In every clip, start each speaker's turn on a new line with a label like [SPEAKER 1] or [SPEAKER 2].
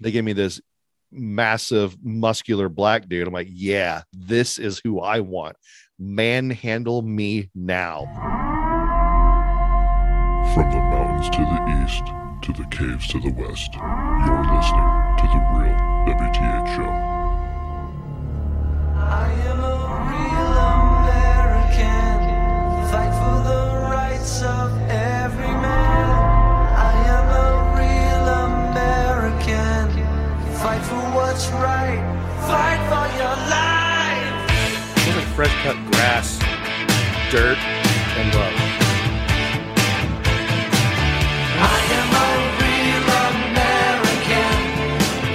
[SPEAKER 1] They gave me this massive, muscular black dude. I'm like, yeah, this is who I want. Manhandle me now.
[SPEAKER 2] From the mountains to the east, to the caves to the west,
[SPEAKER 3] Fight for your life.
[SPEAKER 1] It's like fresh cut grass, dirt, and love.
[SPEAKER 3] I am a real American.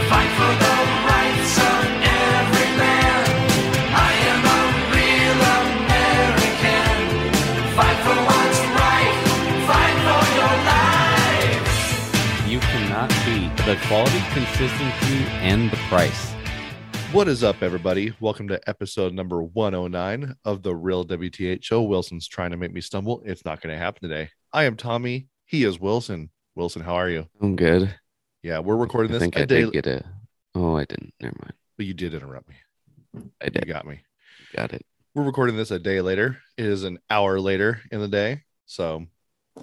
[SPEAKER 3] Fight for the rights of every man. I am a real American. Fight for what's right. Fight for your life.
[SPEAKER 4] You cannot beat the quality, consistency, and the price.
[SPEAKER 1] What is up, everybody? Welcome to episode number 109 of the Real WTH Show. Wilson's trying to make me stumble. It's not going to happen today. I am Tommy. He is Wilson. Wilson, how are you?
[SPEAKER 5] I'm good.
[SPEAKER 1] Yeah, we're recording
[SPEAKER 5] I
[SPEAKER 1] this
[SPEAKER 5] think
[SPEAKER 1] a
[SPEAKER 5] I
[SPEAKER 1] day.
[SPEAKER 5] did get a. Oh, I didn't. Never mind.
[SPEAKER 1] but you did interrupt me.
[SPEAKER 5] I
[SPEAKER 1] You
[SPEAKER 5] did.
[SPEAKER 1] got me.
[SPEAKER 5] Got it.
[SPEAKER 1] We're recording this a day later. It is an hour later in the day. So,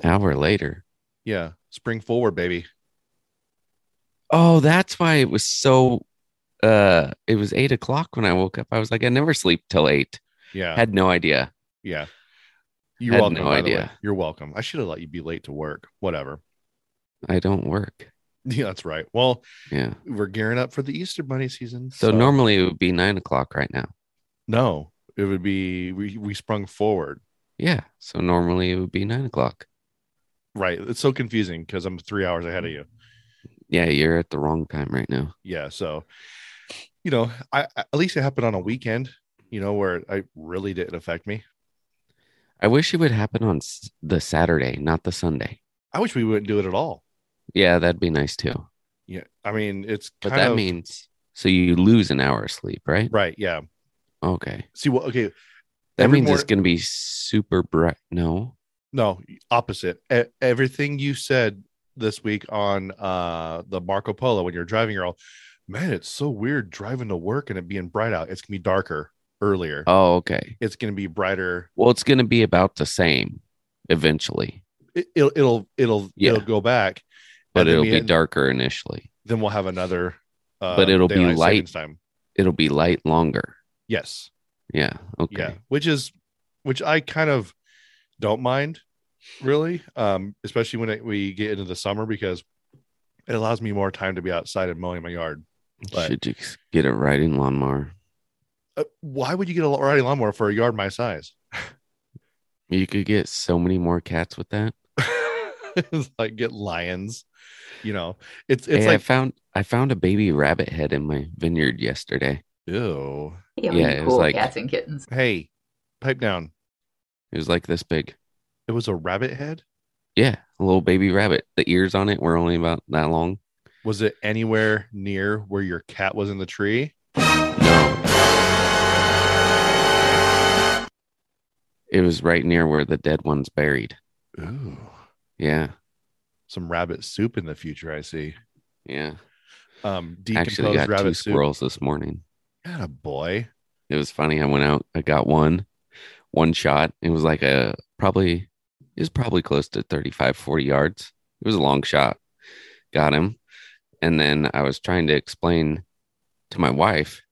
[SPEAKER 5] Hour later.
[SPEAKER 1] yeah, spring forward, baby.
[SPEAKER 5] Oh, that's why it was so. Uh, it was eight o'clock when I woke up. I was like, I never sleep till eight.
[SPEAKER 1] Yeah.
[SPEAKER 5] Had no idea.
[SPEAKER 1] yeah. You're
[SPEAKER 5] Had
[SPEAKER 1] welcome.
[SPEAKER 5] no
[SPEAKER 1] by the way.
[SPEAKER 5] idea.
[SPEAKER 1] You're welcome. I should have let you be late to work. Whatever.
[SPEAKER 5] I don't work.
[SPEAKER 1] Yeah, that's right. Well,
[SPEAKER 5] Yeah.
[SPEAKER 1] we're gearing up for the Easter bunny season.
[SPEAKER 5] So, normally it would be nine o'clock right now.
[SPEAKER 1] No, it would be we we sprung forward.
[SPEAKER 5] Yeah. So normally it would be nine o'clock.
[SPEAKER 1] Right. It's so confusing because I'm three hours ahead of you.
[SPEAKER 5] Yeah, you're at the wrong time right now.
[SPEAKER 1] Yeah. So, you know, I at least it happened on a weekend. You know, where I really didn't affect me.
[SPEAKER 5] I wish it would happen on the Saturday, not the Sunday.
[SPEAKER 1] I wish we wouldn't do it at all.
[SPEAKER 5] Yeah, that'd be nice too.
[SPEAKER 1] Yeah. I mean, it's
[SPEAKER 5] But that
[SPEAKER 1] of
[SPEAKER 5] means so you lose an hour of sleep, right?
[SPEAKER 1] right. Yeah.
[SPEAKER 5] Okay.
[SPEAKER 1] See what? Okay.
[SPEAKER 5] That
[SPEAKER 1] Every
[SPEAKER 5] means it's going to be super bright. No.
[SPEAKER 1] No, opposite. E- everything you said this week on uh the Marco Polo when you're driving, you're all, man, it's so weird driving to work and it being bright out. It's gonna be darker earlier.
[SPEAKER 5] Oh, okay.
[SPEAKER 1] It's gonna be brighter.
[SPEAKER 5] Well, it's to be about the same eventually,
[SPEAKER 1] It, it'll it'll it'll
[SPEAKER 5] Yeah.
[SPEAKER 1] it'll go back,
[SPEAKER 5] but it'll
[SPEAKER 1] we-
[SPEAKER 5] be darker initially.
[SPEAKER 1] Then we'll have another. Uh,
[SPEAKER 5] But it'll be light.
[SPEAKER 1] time.
[SPEAKER 5] It'll be light longer.
[SPEAKER 1] Yes.
[SPEAKER 5] Yeah. Okay.
[SPEAKER 1] Yeah. Which is, which I kind of don't mind, really. Um, especially when it, we get into the summer because it allows me more time to be outside and mowing my yard. But-
[SPEAKER 5] Should you get a riding lawnmower?
[SPEAKER 1] Uh, why would you get a riding lawnmower for a yard my size?
[SPEAKER 5] You could get so many more cats with that.
[SPEAKER 1] it's like get lions, you know. It's it's
[SPEAKER 5] Hey, I
[SPEAKER 1] like
[SPEAKER 5] found I found a baby rabbit head in my vineyard yesterday.
[SPEAKER 1] ew.
[SPEAKER 6] Yeah,
[SPEAKER 5] Yeah,
[SPEAKER 6] we
[SPEAKER 5] it was
[SPEAKER 6] cool
[SPEAKER 5] like-
[SPEAKER 6] cats and kittens.
[SPEAKER 1] Hey, pipe down.
[SPEAKER 5] It was like this big.
[SPEAKER 1] It was a rabbit head.
[SPEAKER 5] Yeah, a little baby rabbit. The ears on it were only about that long.
[SPEAKER 1] Was it anywhere near where your cat was in the tree?
[SPEAKER 5] No. It was right near where the dead one's buried.
[SPEAKER 1] Ooh,
[SPEAKER 5] Yeah.
[SPEAKER 1] some rabbit soup in the future. I see.
[SPEAKER 5] Yeah.
[SPEAKER 1] Um,
[SPEAKER 5] Actually got two
[SPEAKER 1] soup.
[SPEAKER 5] squirrels this morning.
[SPEAKER 1] Got a boy.
[SPEAKER 5] It was funny. I went out, I got one, one shot. It was like a probably it was probably close to 35, 40 yards. It was a long shot. Got him. And then I was trying to explain to my wife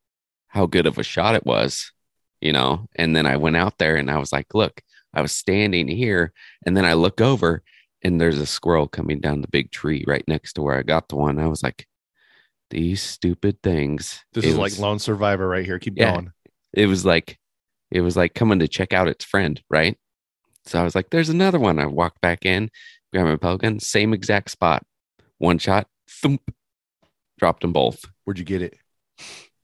[SPEAKER 5] how good of a shot it was, you know. And then I went out there and I was like, look, I was standing here, and then I look over and there's a squirrel coming down the big tree right next to where I got the one. I was like, these stupid things.
[SPEAKER 1] This
[SPEAKER 5] It
[SPEAKER 1] is
[SPEAKER 5] was-
[SPEAKER 1] like Lone Survivor right here. Keep
[SPEAKER 5] Yeah.
[SPEAKER 1] going.
[SPEAKER 5] it was like it was like coming to check out its friend, right? So I was like, "There's another one." I walked back in, grabbed my gun, same exact spot, one shot, thump, dropped them both.
[SPEAKER 1] Where'd you get it?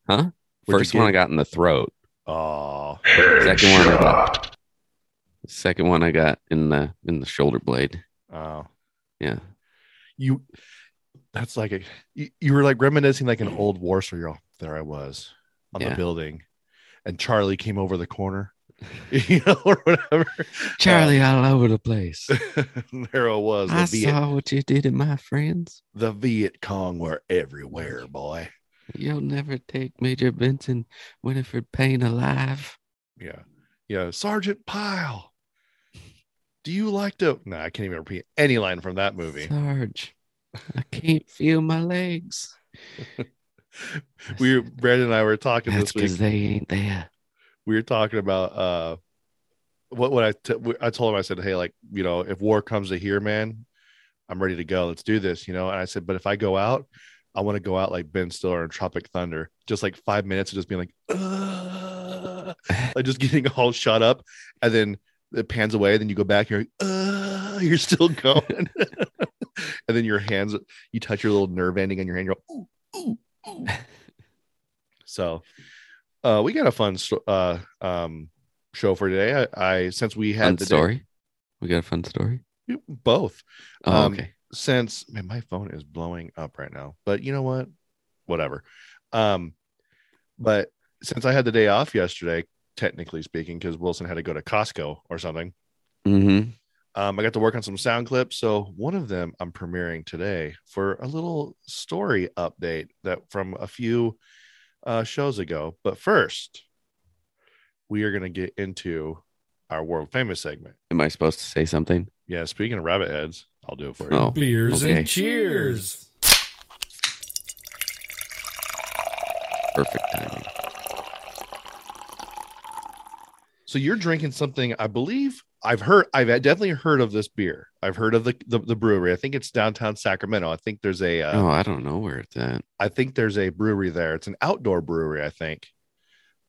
[SPEAKER 5] Huh?
[SPEAKER 1] Where'd
[SPEAKER 5] First
[SPEAKER 1] get
[SPEAKER 5] one I got in the throat.
[SPEAKER 1] Oh,
[SPEAKER 5] Second one I got. Second one I got in the in the shoulder blade.
[SPEAKER 1] oh,
[SPEAKER 5] Yeah.
[SPEAKER 1] you. That's like a. You, you were like reminiscing like an old war serial. There I was on
[SPEAKER 5] Yeah.
[SPEAKER 1] the building, and Charlie came over the corner. you know, or whatever.
[SPEAKER 5] Charlie uh, all over the place.
[SPEAKER 1] there it was. The
[SPEAKER 5] I
[SPEAKER 1] Viet,
[SPEAKER 5] saw what you did to my friends.
[SPEAKER 1] the Viet Cong were everywhere, boy.
[SPEAKER 5] You'll never take Major Benson Winifred Payne alive.
[SPEAKER 1] Yeah. Yeah. Sergeant Pyle. Do you like to? No, I can't even repeat any line from that movie.
[SPEAKER 5] Sarge, I can't feel my legs.
[SPEAKER 1] We, were- Brandon and I were talking
[SPEAKER 5] That's
[SPEAKER 1] this week.
[SPEAKER 5] because they ain't there.
[SPEAKER 1] We were talking about uh what what I t- I told him I said hey like you know if war comes to here man I'm ready to go. Let's do this you know? And I said but if I go out I want to go out like Ben Stiller in Tropic Thunder just like five minutes of just being like "Ugh," like just getting all shot up and then it pans away then you go back you're like, you're still going. And then your hands you touch your little nerve ending on your hand you're like, ooh, ooh, ooh. so uh we got a fun uh um show for today i, I since we had
[SPEAKER 5] Fun
[SPEAKER 1] the day-
[SPEAKER 5] story. We got a fun story.
[SPEAKER 1] both
[SPEAKER 5] Oh,
[SPEAKER 1] Um,
[SPEAKER 5] okay.
[SPEAKER 1] since man my phone is blowing up right now but you know what whatever um but since i had the day off yesterday technically speaking because wilson had to go to costco or something
[SPEAKER 5] Mm-hmm.
[SPEAKER 1] um, I got to work on some sound clips. So one of them I'm premiering today for a little story update that from a few uh, shows ago. But first, we are going to get into our world famous segment.
[SPEAKER 5] Am I supposed to say something?
[SPEAKER 1] Yeah, speaking of rabbit heads, I'll do it for you.
[SPEAKER 5] Oh,
[SPEAKER 6] Beers
[SPEAKER 5] Okay.
[SPEAKER 6] and cheers.
[SPEAKER 5] perfect timing.
[SPEAKER 1] So you're drinking something, I believe. I've heard, I've definitely heard of this beer. I've heard of the the, the brewery. I think it's downtown Sacramento. I think there's a, uh,
[SPEAKER 5] oh, I don't know where it's at.
[SPEAKER 1] I think there's a brewery there. It's an outdoor brewery, I think.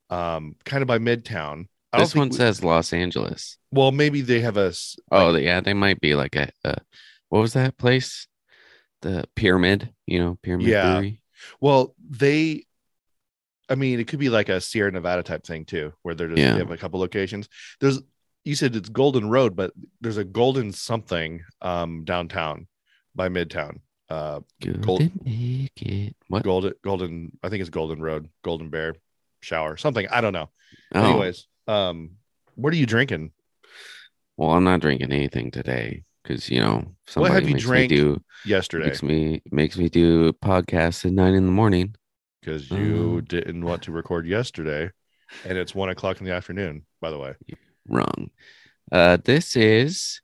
[SPEAKER 1] Um, kind of by Midtown.
[SPEAKER 5] This one
[SPEAKER 1] we-
[SPEAKER 5] says Los Angeles.
[SPEAKER 1] well, maybe they have a.
[SPEAKER 5] Oh,
[SPEAKER 1] like-
[SPEAKER 5] yeah, they might be like a, a what was that place? The Pyramid, you know, Pyramid
[SPEAKER 1] Yeah.
[SPEAKER 5] Brewery.
[SPEAKER 1] well, they I mean, it could be like a Sierra Nevada type thing too, where they're just
[SPEAKER 5] Yeah.
[SPEAKER 1] they have a couple locations. There's you said it's Golden Road, but there's a Golden something um downtown by Midtown. Uh
[SPEAKER 5] Golden
[SPEAKER 1] Gold-
[SPEAKER 5] Ticket. What?
[SPEAKER 1] Golden Golden, I think it's Golden Road, Golden Bear Shower, something. I don't know.
[SPEAKER 5] Oh,
[SPEAKER 1] Anyways, um, what are you drinking?
[SPEAKER 5] well, I'm not drinking anything today because you know
[SPEAKER 1] What have
[SPEAKER 5] somebody
[SPEAKER 1] you drank
[SPEAKER 5] do
[SPEAKER 1] Yesterday,
[SPEAKER 5] makes me makes me do podcasts at nine in the morning.
[SPEAKER 1] because you
[SPEAKER 5] Mm.
[SPEAKER 1] didn't want to record yesterday, and it's one o'clock in the afternoon. By the way,
[SPEAKER 5] Wrong. Uh, this is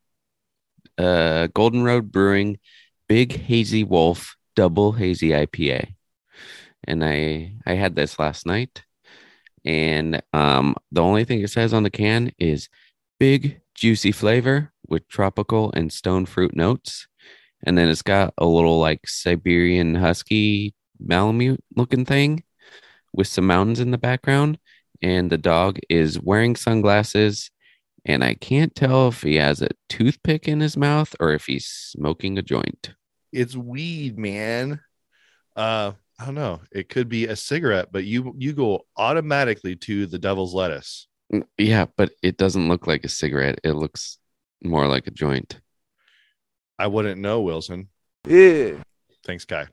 [SPEAKER 5] uh Golden Road Brewing Big Hazy Wolf Double Hazy IPA, and I I had this last night, and um the only thing it says on the can is big juicy flavor with tropical and stone fruit notes, and then it's got a little like Siberian husky Malamute looking thing with some mountains in the background, and the dog is wearing sunglasses and I can't tell if he has a toothpick in his mouth or if he's smoking a joint.
[SPEAKER 1] it's weed, man. Uh, I don't know. It could be a cigarette, but you you go automatically to the devil's lettuce.
[SPEAKER 5] Mm, Yeah, but it doesn't look like a cigarette. It looks more like a joint.
[SPEAKER 1] I wouldn't know, Wilson.
[SPEAKER 6] Yeah.
[SPEAKER 1] Thanks, guy.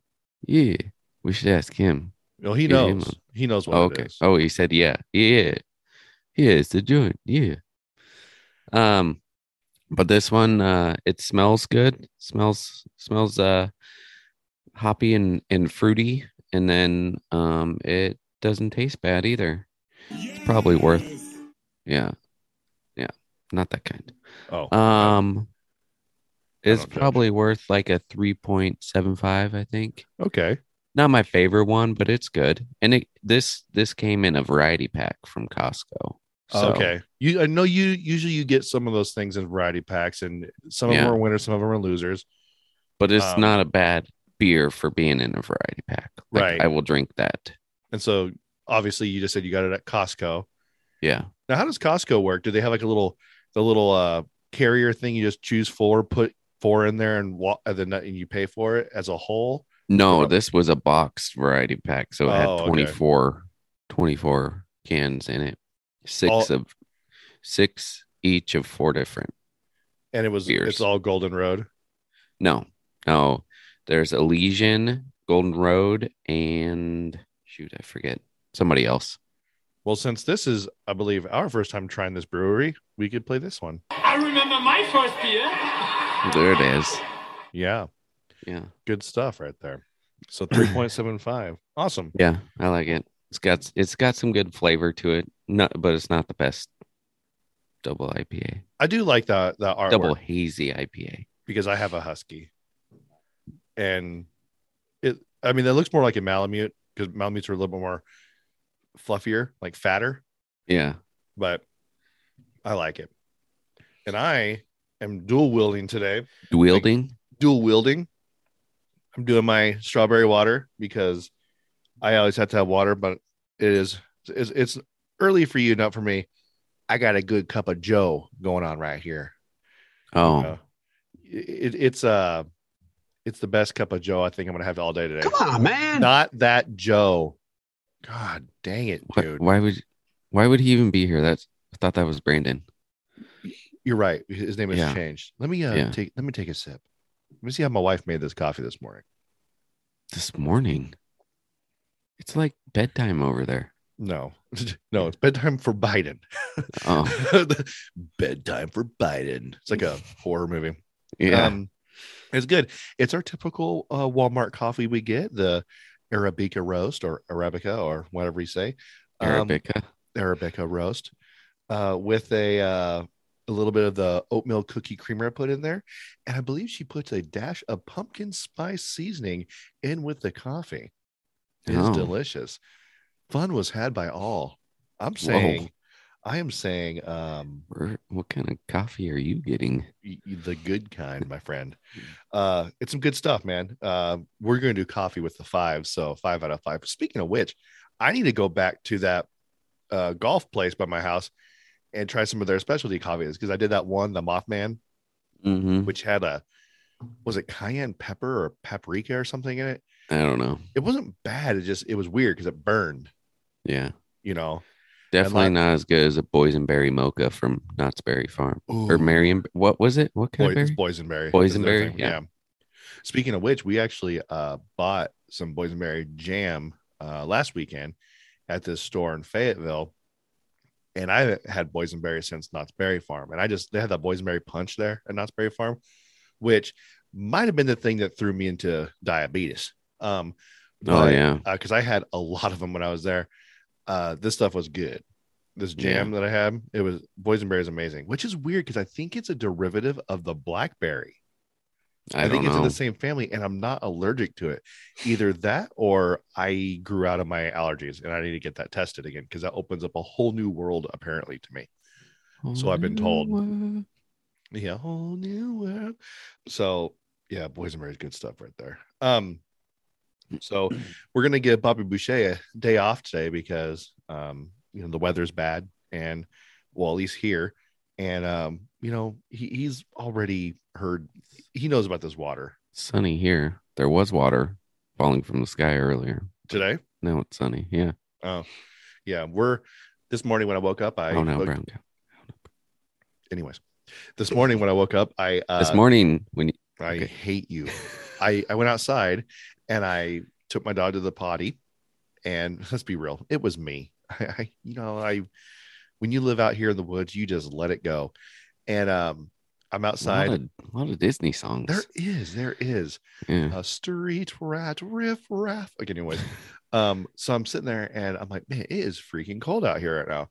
[SPEAKER 5] Yeah, we should ask him.
[SPEAKER 1] Well, he
[SPEAKER 5] Yeah, him.
[SPEAKER 1] knows. He knows what
[SPEAKER 5] Oh, okay.
[SPEAKER 1] is.
[SPEAKER 5] Oh, he said yeah, yeah, yeah. It's the joint. Yeah. Um, but this one, uh, it smells good. Smells smells uh hoppy and and fruity, and then um, it doesn't taste bad either. It's probably worth. Yeah, yeah, not that kind.
[SPEAKER 1] Oh,
[SPEAKER 5] Um, it's
[SPEAKER 1] don't judge.
[SPEAKER 5] probably worth like a three point seven five, I think.
[SPEAKER 1] okay.
[SPEAKER 5] Not my favorite one, but it's good. And it this this came in a variety pack from Costco. So,
[SPEAKER 1] okay. You I know you usually you get some of those things in variety packs, and some of
[SPEAKER 5] Yeah.
[SPEAKER 1] them are winners, some of them are losers.
[SPEAKER 5] but it's
[SPEAKER 1] Um,
[SPEAKER 5] not a bad beer for being in a variety pack. Like,
[SPEAKER 1] Right.
[SPEAKER 5] I will drink that.
[SPEAKER 1] And so obviously you just said you got it at Costco.
[SPEAKER 5] Yeah.
[SPEAKER 1] Now, how does Costco work? Do they have like a little the little uh carrier thing you just choose four, put four in there and walk and then and you pay for it as a whole?
[SPEAKER 5] No, this was a boxed variety pack. So it
[SPEAKER 1] Oh,
[SPEAKER 5] had
[SPEAKER 1] okay.
[SPEAKER 5] 24, 24 cans in it. Six
[SPEAKER 1] All-
[SPEAKER 5] of six each of four different.
[SPEAKER 1] And it was
[SPEAKER 5] Beers.
[SPEAKER 1] it's all Golden Road.
[SPEAKER 5] No, no. There's Elysian, Golden Road, and shoot, I forget somebody else.
[SPEAKER 1] Well, since this is, I believe, our first time trying this brewery, we could play this one.
[SPEAKER 7] I remember my first beer.
[SPEAKER 5] There it is.
[SPEAKER 1] Yeah,
[SPEAKER 5] Yeah.
[SPEAKER 1] good stuff right there. So 3.75. Awesome.
[SPEAKER 5] Yeah, I like it. It's got it's got some good flavor to it. Not but it's not the best double IPA.
[SPEAKER 1] I do like the the artwork
[SPEAKER 5] Double hazy IPA.
[SPEAKER 1] because I have a husky, and it. I mean, it looks more like a Malamute because Malamutes are a little bit more fluffier, like fatter.
[SPEAKER 5] Yeah.
[SPEAKER 1] But I like it, and I am dual wielding today.
[SPEAKER 5] Wielding.
[SPEAKER 1] Dual wielding. I'm doing my strawberry water because I always have to have water, but it is it's, it's early for you, not for me. I got a good cup of Joe going on right here.
[SPEAKER 5] Oh,
[SPEAKER 1] Uh, it, it's uh it's the best cup of Joe I think I'm gonna have all day today.
[SPEAKER 6] Come on, man.
[SPEAKER 1] Not that Joe. God dang it,
[SPEAKER 5] why,
[SPEAKER 1] dude.
[SPEAKER 5] why would why would he even be here? That's I thought that was Brandon.
[SPEAKER 1] You're right. His name has
[SPEAKER 5] Yeah.
[SPEAKER 1] changed. Let me uh
[SPEAKER 5] Yeah.
[SPEAKER 1] take let me take a sip. Let me see how my wife made this coffee this morning.
[SPEAKER 5] This morning. It's like bedtime over there.
[SPEAKER 1] No, no, it's bedtime for Biden.
[SPEAKER 5] Oh,
[SPEAKER 1] bedtime for Biden. It's like a horror movie.
[SPEAKER 5] yeah.
[SPEAKER 1] Um, it's good. It's our typical uh, Walmart coffee we get the Arabica roast or Arabica or whatever you say. Um,
[SPEAKER 5] Arabica.
[SPEAKER 1] Arabica roast uh, with a uh, a little bit of the oatmeal cookie creamer I put in there, and I believe she puts a dash of pumpkin spice seasoning in with the coffee. It is
[SPEAKER 5] Oh.
[SPEAKER 1] delicious. Fun was had by all. I'm saying, I am saying, um,
[SPEAKER 5] what kind of coffee are you getting?
[SPEAKER 1] the good kind, my friend. Uh, it's some good stuff, man. Uh, we're going to do coffee with the five, so five out of five. Speaking of which, I need to go back to that uh, golf place by my house and try some of their specialty coffees because I did that one, the Mothman,
[SPEAKER 5] Mm-hmm.
[SPEAKER 1] which had a was it cayenne pepper or paprika or something in it.
[SPEAKER 5] I don't know.
[SPEAKER 1] It wasn't bad. It just it was weird because it burned.
[SPEAKER 5] Yeah.
[SPEAKER 1] You know,
[SPEAKER 5] Definitely
[SPEAKER 1] like-
[SPEAKER 5] not as good as a boysenberry mocha from Knott's Berry Farm. Or Marion. What was it? What kind
[SPEAKER 1] Boy,
[SPEAKER 5] of
[SPEAKER 1] it's
[SPEAKER 5] berry?
[SPEAKER 1] boysenberry.
[SPEAKER 5] Boysenberry,
[SPEAKER 1] thing,
[SPEAKER 5] yeah.
[SPEAKER 1] Speaking of which, we actually uh, bought some boysenberry jam uh, last weekend at this store in Fayetteville, and I had boysenberry since Knott's Berry Farm, and I just they had that boysenberry punch there at Knott's Berry Farm, which might have been the thing that threw me into diabetes. Um,
[SPEAKER 5] Oh, yeah.
[SPEAKER 1] because I had a lot of them when I was there. Uh, this stuff was good. This jam that I had, it was boysenberry is amazing, which is weird because I think it's a derivative of the blackberry.
[SPEAKER 5] I,
[SPEAKER 1] I, think it's
[SPEAKER 5] know.
[SPEAKER 1] in the same family, and I'm not allergic to it. Either that, or I grew out of my allergies, and I need to get that tested again because that opens up a whole new world apparently to me. so I've been told.
[SPEAKER 5] Oh,
[SPEAKER 1] Yeah, whole new world. So yeah, boysenberry is good stuff right there. Um, so we're gonna give Bobby Boucher a day off today because um, you know, the weather's bad, and well, at least here, and um, you know, he, he's already heard, he knows about this water
[SPEAKER 5] Sunny here. There was water falling from the sky earlier.
[SPEAKER 1] today.
[SPEAKER 5] Now it's sunny. Yeah.
[SPEAKER 1] Oh, yeah. We're this morning when I woke up. I
[SPEAKER 5] oh no,
[SPEAKER 1] looked-
[SPEAKER 5] brown cow.
[SPEAKER 1] anyways. This morning when I woke up, I uh,
[SPEAKER 5] this morning when you,
[SPEAKER 1] I
[SPEAKER 5] okay.
[SPEAKER 1] hate you. I I went outside and I took my dog to the potty, and let's be real, it was me. I, I you know I when you live out here in the woods, you just let it go, and um I'm
[SPEAKER 5] a
[SPEAKER 1] outside.
[SPEAKER 5] lot, of, a lot of Disney songs.
[SPEAKER 1] There is, there is
[SPEAKER 5] yeah.
[SPEAKER 1] a street rat riff raff. Like, anyways, um, so I'm sitting there and I'm like, man, it is freaking cold out here right now.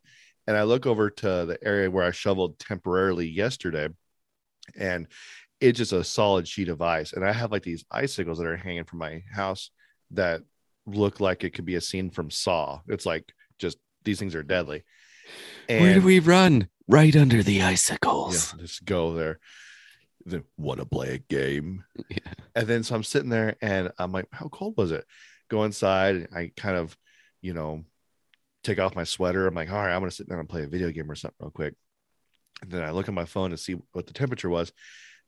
[SPEAKER 1] And I look over to the area where I shoveled temporarily yesterday, and it's just a solid sheet of ice. And I have like these icicles that are hanging from my house that look like it could be a scene from Saw. It's like just these things are deadly.
[SPEAKER 5] Where do we run? Right under the
[SPEAKER 1] yeah,
[SPEAKER 5] icicles.
[SPEAKER 1] just go there. Then want to play a game?
[SPEAKER 5] Yeah.
[SPEAKER 1] And then so I'm sitting there and I'm like, how cold was it? Go inside. I kind of, you know, take off my sweater. I'm like, all right, I'm gonna sit down and play a video game or something real quick. And then I look at my phone to see what the temperature was,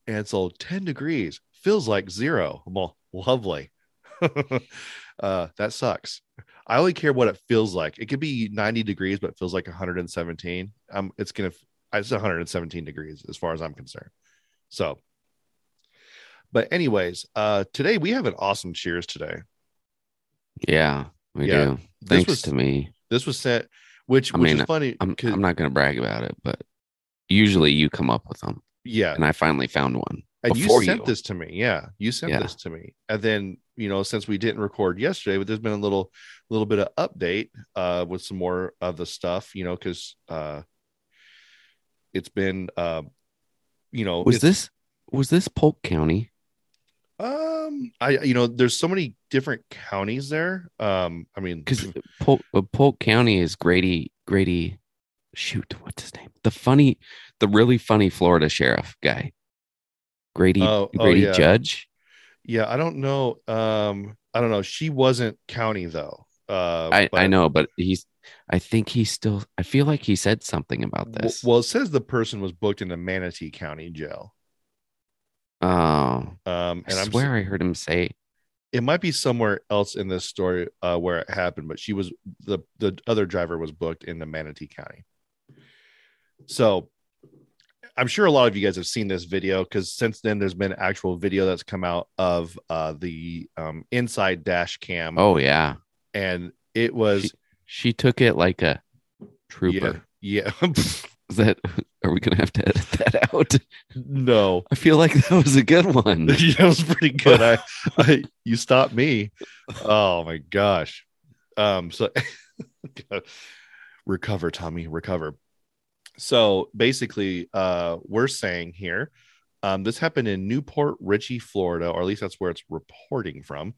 [SPEAKER 1] and it's all 10 degrees. Feels like zero. I'm all lovely. uh, that sucks. I only care what it feels like. It could be 90 degrees, but it feels like 117. Um, it's gonna it's 117 degrees as far as I'm concerned. So, but anyways, uh, today we have an awesome cheers today.
[SPEAKER 5] Yeah, we
[SPEAKER 1] Yeah.
[SPEAKER 5] do. Thanks
[SPEAKER 1] was-
[SPEAKER 5] to me.
[SPEAKER 1] This was sent. which
[SPEAKER 5] I
[SPEAKER 1] which
[SPEAKER 5] mean,
[SPEAKER 1] is funny.
[SPEAKER 5] I'm I'm not gonna brag about it, but usually you come up with them,
[SPEAKER 1] yeah,
[SPEAKER 5] and I finally found one.
[SPEAKER 1] and you sent
[SPEAKER 5] you.
[SPEAKER 1] this to me. Yeah, you sent
[SPEAKER 5] Yeah.
[SPEAKER 1] this to me, and then you know since we didn't record yesterday, but there's been a little little bit of update uh with some more of the stuff, you know, because uh it's been uh you know
[SPEAKER 5] Was this was this Polk County?
[SPEAKER 1] um I you know there's so many different counties there. Um I mean
[SPEAKER 5] Because Polk, uh, Polk County is Grady Grady. Shoot, what's his name? The funny, the really funny Florida sheriff guy, Grady
[SPEAKER 1] Oh, oh,
[SPEAKER 5] Grady
[SPEAKER 1] yeah.
[SPEAKER 5] Judd.
[SPEAKER 1] yeah, I don't know. Um I don't know. She wasn't county though. Uh
[SPEAKER 5] I, I know, but he's. I think he's still. I feel like he said something about this.
[SPEAKER 1] Well, it says the person was booked in the Manatee County jail.
[SPEAKER 5] oh,
[SPEAKER 1] Um,
[SPEAKER 5] I
[SPEAKER 1] and I'm
[SPEAKER 5] swear I heard him say.
[SPEAKER 1] it might be somewhere else in this story uh, where it happened, but she was the the other driver was booked in the Manatee County. So I'm sure a lot of you guys have seen this video because since then there's been actual video that's come out of uh, the um, inside dash cam,
[SPEAKER 5] Oh yeah,
[SPEAKER 1] and it was
[SPEAKER 5] she, she took it like a trooper.
[SPEAKER 1] yeah, yeah.
[SPEAKER 5] Is that? Are we gonna have to edit that out?
[SPEAKER 1] no,
[SPEAKER 5] I feel like that was a good one.
[SPEAKER 1] that was pretty good. I, I you stopped me. Oh my gosh. Um, so recover, Tommy, recover. So basically, uh, we're saying here, um, this happened in New Port Richey, Florida, or at least that's where it's reporting from.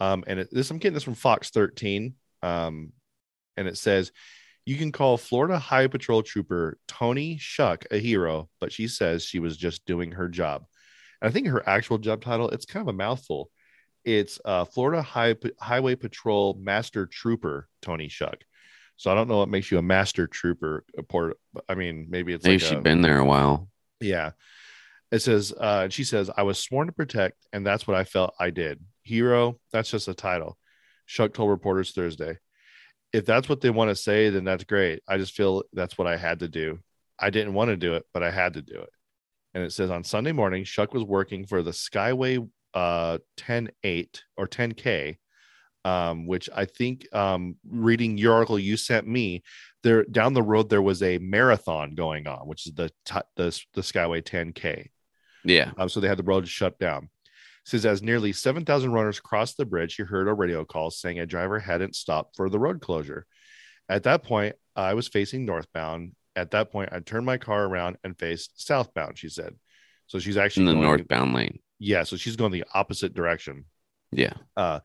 [SPEAKER 1] Um, and it, this I'm getting this from Fox 13. Um, and it says you can call Florida High Patrol Trooper Toni Schuck a hero, but she says she was just doing her job. And I think her actual job title, it's kind of a mouthful. It's uh, Florida High, Highway Patrol Master Trooper Toni Schuck. So I don't know what makes you a master trooper. A port, I mean, maybe it's
[SPEAKER 5] Maybe
[SPEAKER 1] like
[SPEAKER 5] she'd
[SPEAKER 1] a-
[SPEAKER 5] been there a while.
[SPEAKER 1] yeah. It says, uh, she says, I was sworn to protect, and that's what I felt I did. Hero, that's just a title. Schuck told reporters Thursday. If that's what they want to say, then that's great. I just feel that's what I had to do. I didn't want to do it, but I had to do it. And it says on Sunday morning, Schuck was working for the Skyway uh 10 8 or 10K, um, which I think um reading your article you sent me, there down the road there was a marathon going on, which is the t- the, the Skyway 10K.
[SPEAKER 5] Yeah.
[SPEAKER 1] Um, so they had the road shut down. Says as nearly 7,000 runners crossed the bridge, he heard a radio call saying a driver hadn't stopped for the road closure. At that point, I was facing northbound. At that point, I turned my car around and faced southbound, she said. So she's actually
[SPEAKER 5] In the
[SPEAKER 1] going,
[SPEAKER 5] northbound lane.
[SPEAKER 1] Yeah, so she's going the opposite direction.
[SPEAKER 5] Yeah.
[SPEAKER 1] Uh,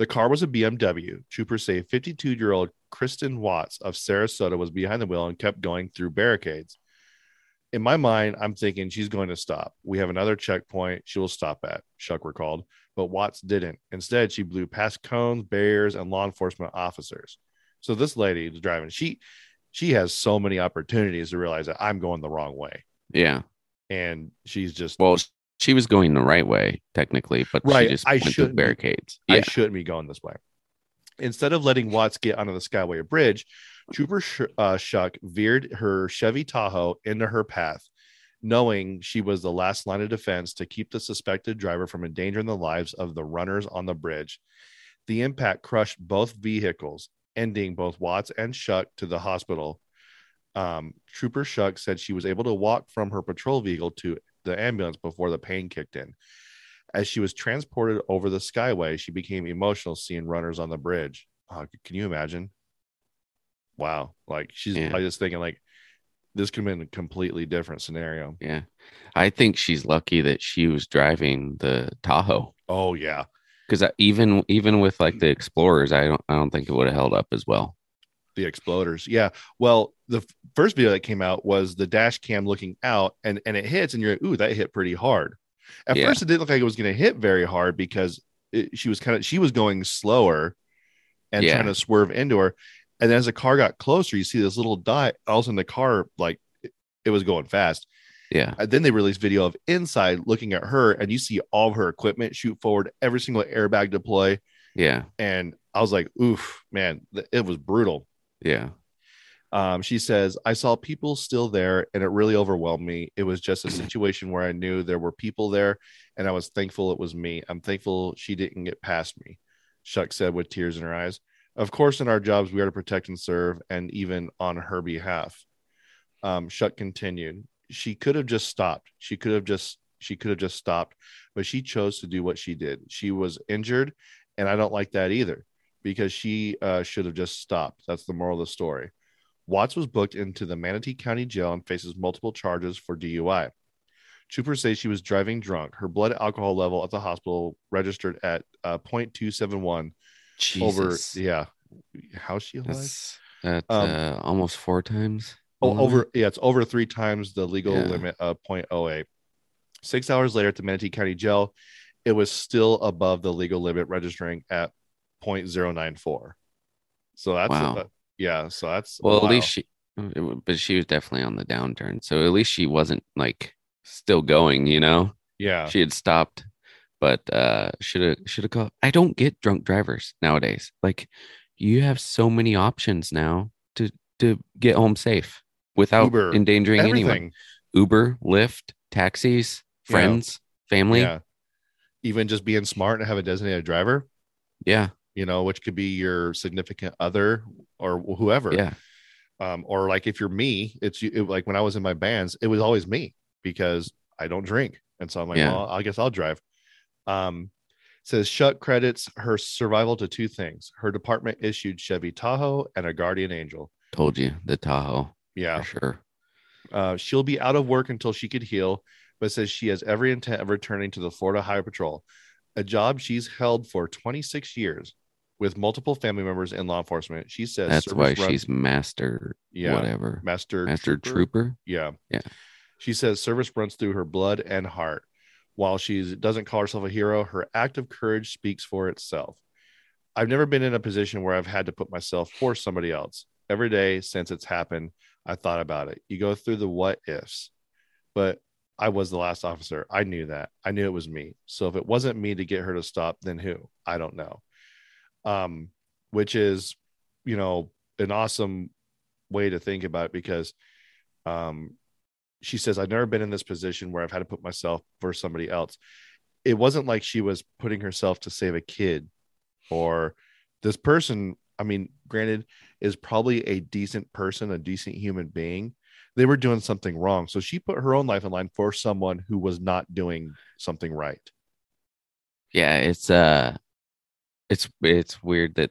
[SPEAKER 1] the car was a BMW. Troopers say 52 year old Kristen Watts of Sarasota was behind the wheel and kept going through barricades. In my mind, I'm thinking she's going to stop. We have another checkpoint she will stop at, Schuck recalled, but Watts didn't. Instead, she blew past cones, barriers, and law enforcement officers. So this lady is driving. She she has so many opportunities to realize that I'm going the wrong way.
[SPEAKER 5] Yeah.
[SPEAKER 1] And she's just
[SPEAKER 5] Well, she was going the right way technically, but
[SPEAKER 1] Right,
[SPEAKER 5] she just
[SPEAKER 1] I
[SPEAKER 5] went through
[SPEAKER 1] be.
[SPEAKER 5] barricades.
[SPEAKER 1] I shouldn't be going this way. Instead of letting Watts get onto the Skyway Bridge, Trooper Sh- uh, Schuck veered her Chevy Tahoe into her path, knowing she was the last line of defense to keep the suspected driver from endangering the lives of the runners on the bridge. The impact crushed both vehicles, ending both Watts and Schuck to the hospital. Um, Trooper Schuck said she was able to walk from her patrol vehicle to the ambulance before the pain kicked in. As she was transported over the skyway, she became emotional seeing runners on the bridge. Uh, can you imagine? Wow. Like she's
[SPEAKER 5] Yeah.
[SPEAKER 1] I just thinking like this could have been a completely different scenario.
[SPEAKER 5] Yeah. I think she's lucky that she was driving the Tahoe
[SPEAKER 1] Oh yeah.
[SPEAKER 5] because even even with like the Explorers, I don't I don't think it would have held up as well.
[SPEAKER 1] The exploders. Yeah. Well, the f- first video that came out was the dash cam looking out and and it hits and you're like, ooh, that hit pretty hard. At
[SPEAKER 5] Yeah.
[SPEAKER 1] first it didn't look like it was going to hit very hard because it, she was kind of she was going slower and
[SPEAKER 5] Yeah.
[SPEAKER 1] trying to swerve into her. And then as the car got closer, you see this little dot. All of a sudden, the car like it, it was going fast.
[SPEAKER 5] Yeah.
[SPEAKER 1] And then they released video of inside looking at her, and you see all of her equipment shoot forward, every single airbag deploy.
[SPEAKER 5] Yeah.
[SPEAKER 1] And I was like, oof, man, it was brutal.
[SPEAKER 5] Yeah.
[SPEAKER 1] Um, she says, I saw people still there and it really overwhelmed me. It was just a situation where I knew there were people there and I was thankful it was me. I'm thankful she didn't get past me. Schuck said with tears in her eyes. Of course, in our jobs, we are to protect and serve, and even on her behalf. Um, continued. She could have just stopped. She could have just she could have just stopped, but she chose to do what she did. She was injured, and I don't like that either because she uh, should have just stopped. That's the moral of the story. Watts was booked into the Manatee County Jail and faces multiple charges for DUI. Troopers say she was driving drunk. Her blood alcohol level at the hospital registered at uh, 0.271 over. Yeah, how she alive?
[SPEAKER 5] That's
[SPEAKER 1] Um,
[SPEAKER 5] uh, almost four times.
[SPEAKER 1] Oh, over yeah, it's over three times the legal
[SPEAKER 5] Yeah.
[SPEAKER 1] limit of 0.08. Six hours later at the Manatee County Jail, it was still above the legal limit, registering at 0.094. So that's
[SPEAKER 5] Wow.
[SPEAKER 1] uh, yeah. So that's
[SPEAKER 5] Well,
[SPEAKER 1] wow.
[SPEAKER 5] at least she, but she was definitely on the downturn. So at least she wasn't like still going. You know,
[SPEAKER 1] yeah.
[SPEAKER 5] she had stopped, but uh, should have should have called. I don't get drunk drivers nowadays. Like, you have so many options now to to get home safe without
[SPEAKER 1] Uber,
[SPEAKER 5] endangering anyone. Uber, Lyft, taxis,
[SPEAKER 1] Yeah.
[SPEAKER 5] friends, family.
[SPEAKER 1] Yeah. Even just being smart and have a designated driver,
[SPEAKER 5] yeah,
[SPEAKER 1] you know, which could be your significant other or whoever.
[SPEAKER 5] yeah.
[SPEAKER 1] um, or like if you're me, it's it, like when I was in my bands, it was always me because I don't drink, and so I'm like,
[SPEAKER 5] Yeah.
[SPEAKER 1] well, I guess I'll drive. Um, says Schuck credits her survival to two things: her department issued Chevy Tahoe and a Guardian Angel.
[SPEAKER 5] Told you the Tahoe
[SPEAKER 1] Yeah,
[SPEAKER 5] for sure.
[SPEAKER 1] uh, she'll be out of work until she could heal, but says she has every intent of returning to the Florida Highway Patrol, a job she's held for 26 years with multiple family members in law enforcement. She says
[SPEAKER 5] That's why
[SPEAKER 1] runs-
[SPEAKER 5] she's master
[SPEAKER 1] yeah
[SPEAKER 5] whatever.
[SPEAKER 1] master
[SPEAKER 5] Master trooper.
[SPEAKER 1] Yeah.
[SPEAKER 5] Yeah.
[SPEAKER 1] She says service runs through her blood and heart. While she doesn't call herself a hero, her act of courage speaks for itself. I've never been in a position where I've had to put myself for somebody else. Every day since it's happened, I thought about it. You go through the what ifs, but I was the last officer. I knew that. I knew it was me. So if it wasn't me to get her to stop, then who? I don't know. Um, which is, you know, an awesome way to think about it because um she says i've never been in this position where i've had to put myself for somebody else. It wasn't like she was putting herself to save a kid or this person i mean granted is probably a decent person a decent human being. They were doing something wrong. So she put her own life in line for someone who was not doing something right.
[SPEAKER 5] Yeah, it's uh it's it's weird that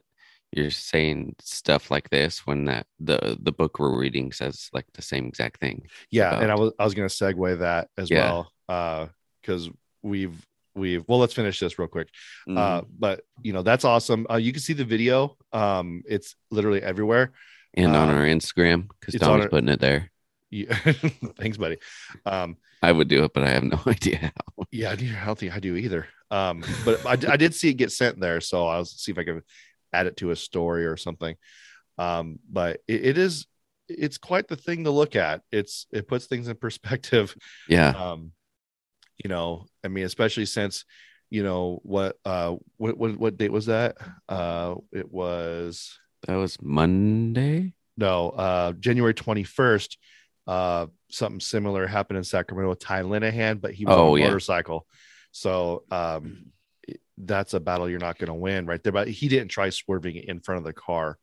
[SPEAKER 5] you're saying stuff like this when that the the book we're reading says like the same exact thing.
[SPEAKER 1] yeah and i was i was going to segue that as
[SPEAKER 5] Yeah.
[SPEAKER 1] well uh because we've we've well let's finish this real quick
[SPEAKER 5] Mm-hmm.
[SPEAKER 1] uh but you know that's awesome uh you can see the video um it's literally everywhere
[SPEAKER 5] and on
[SPEAKER 1] uh,
[SPEAKER 5] our Instagram because
[SPEAKER 1] on our-
[SPEAKER 5] putting it there.
[SPEAKER 1] yeah. thanks buddy um
[SPEAKER 5] I would do it, but I have no idea how.
[SPEAKER 1] yeah i do- I don't think i do either um but I did see it get sent there so i'll see if i can add it to a story or something. Um but it, it is it's quite the thing to look at. It's it puts things in perspective.
[SPEAKER 5] Yeah,
[SPEAKER 1] um you know i mean especially since you know what uh what what, what date was that? Uh it was
[SPEAKER 5] that was Monday.
[SPEAKER 1] no uh january 21st uh something similar happened in sacramento with ty linehan but he was
[SPEAKER 5] Oh,
[SPEAKER 1] on a
[SPEAKER 5] yeah.
[SPEAKER 1] motorcycle. So um that's a battle you're not going to win right there but he didn't try swerving in front of the car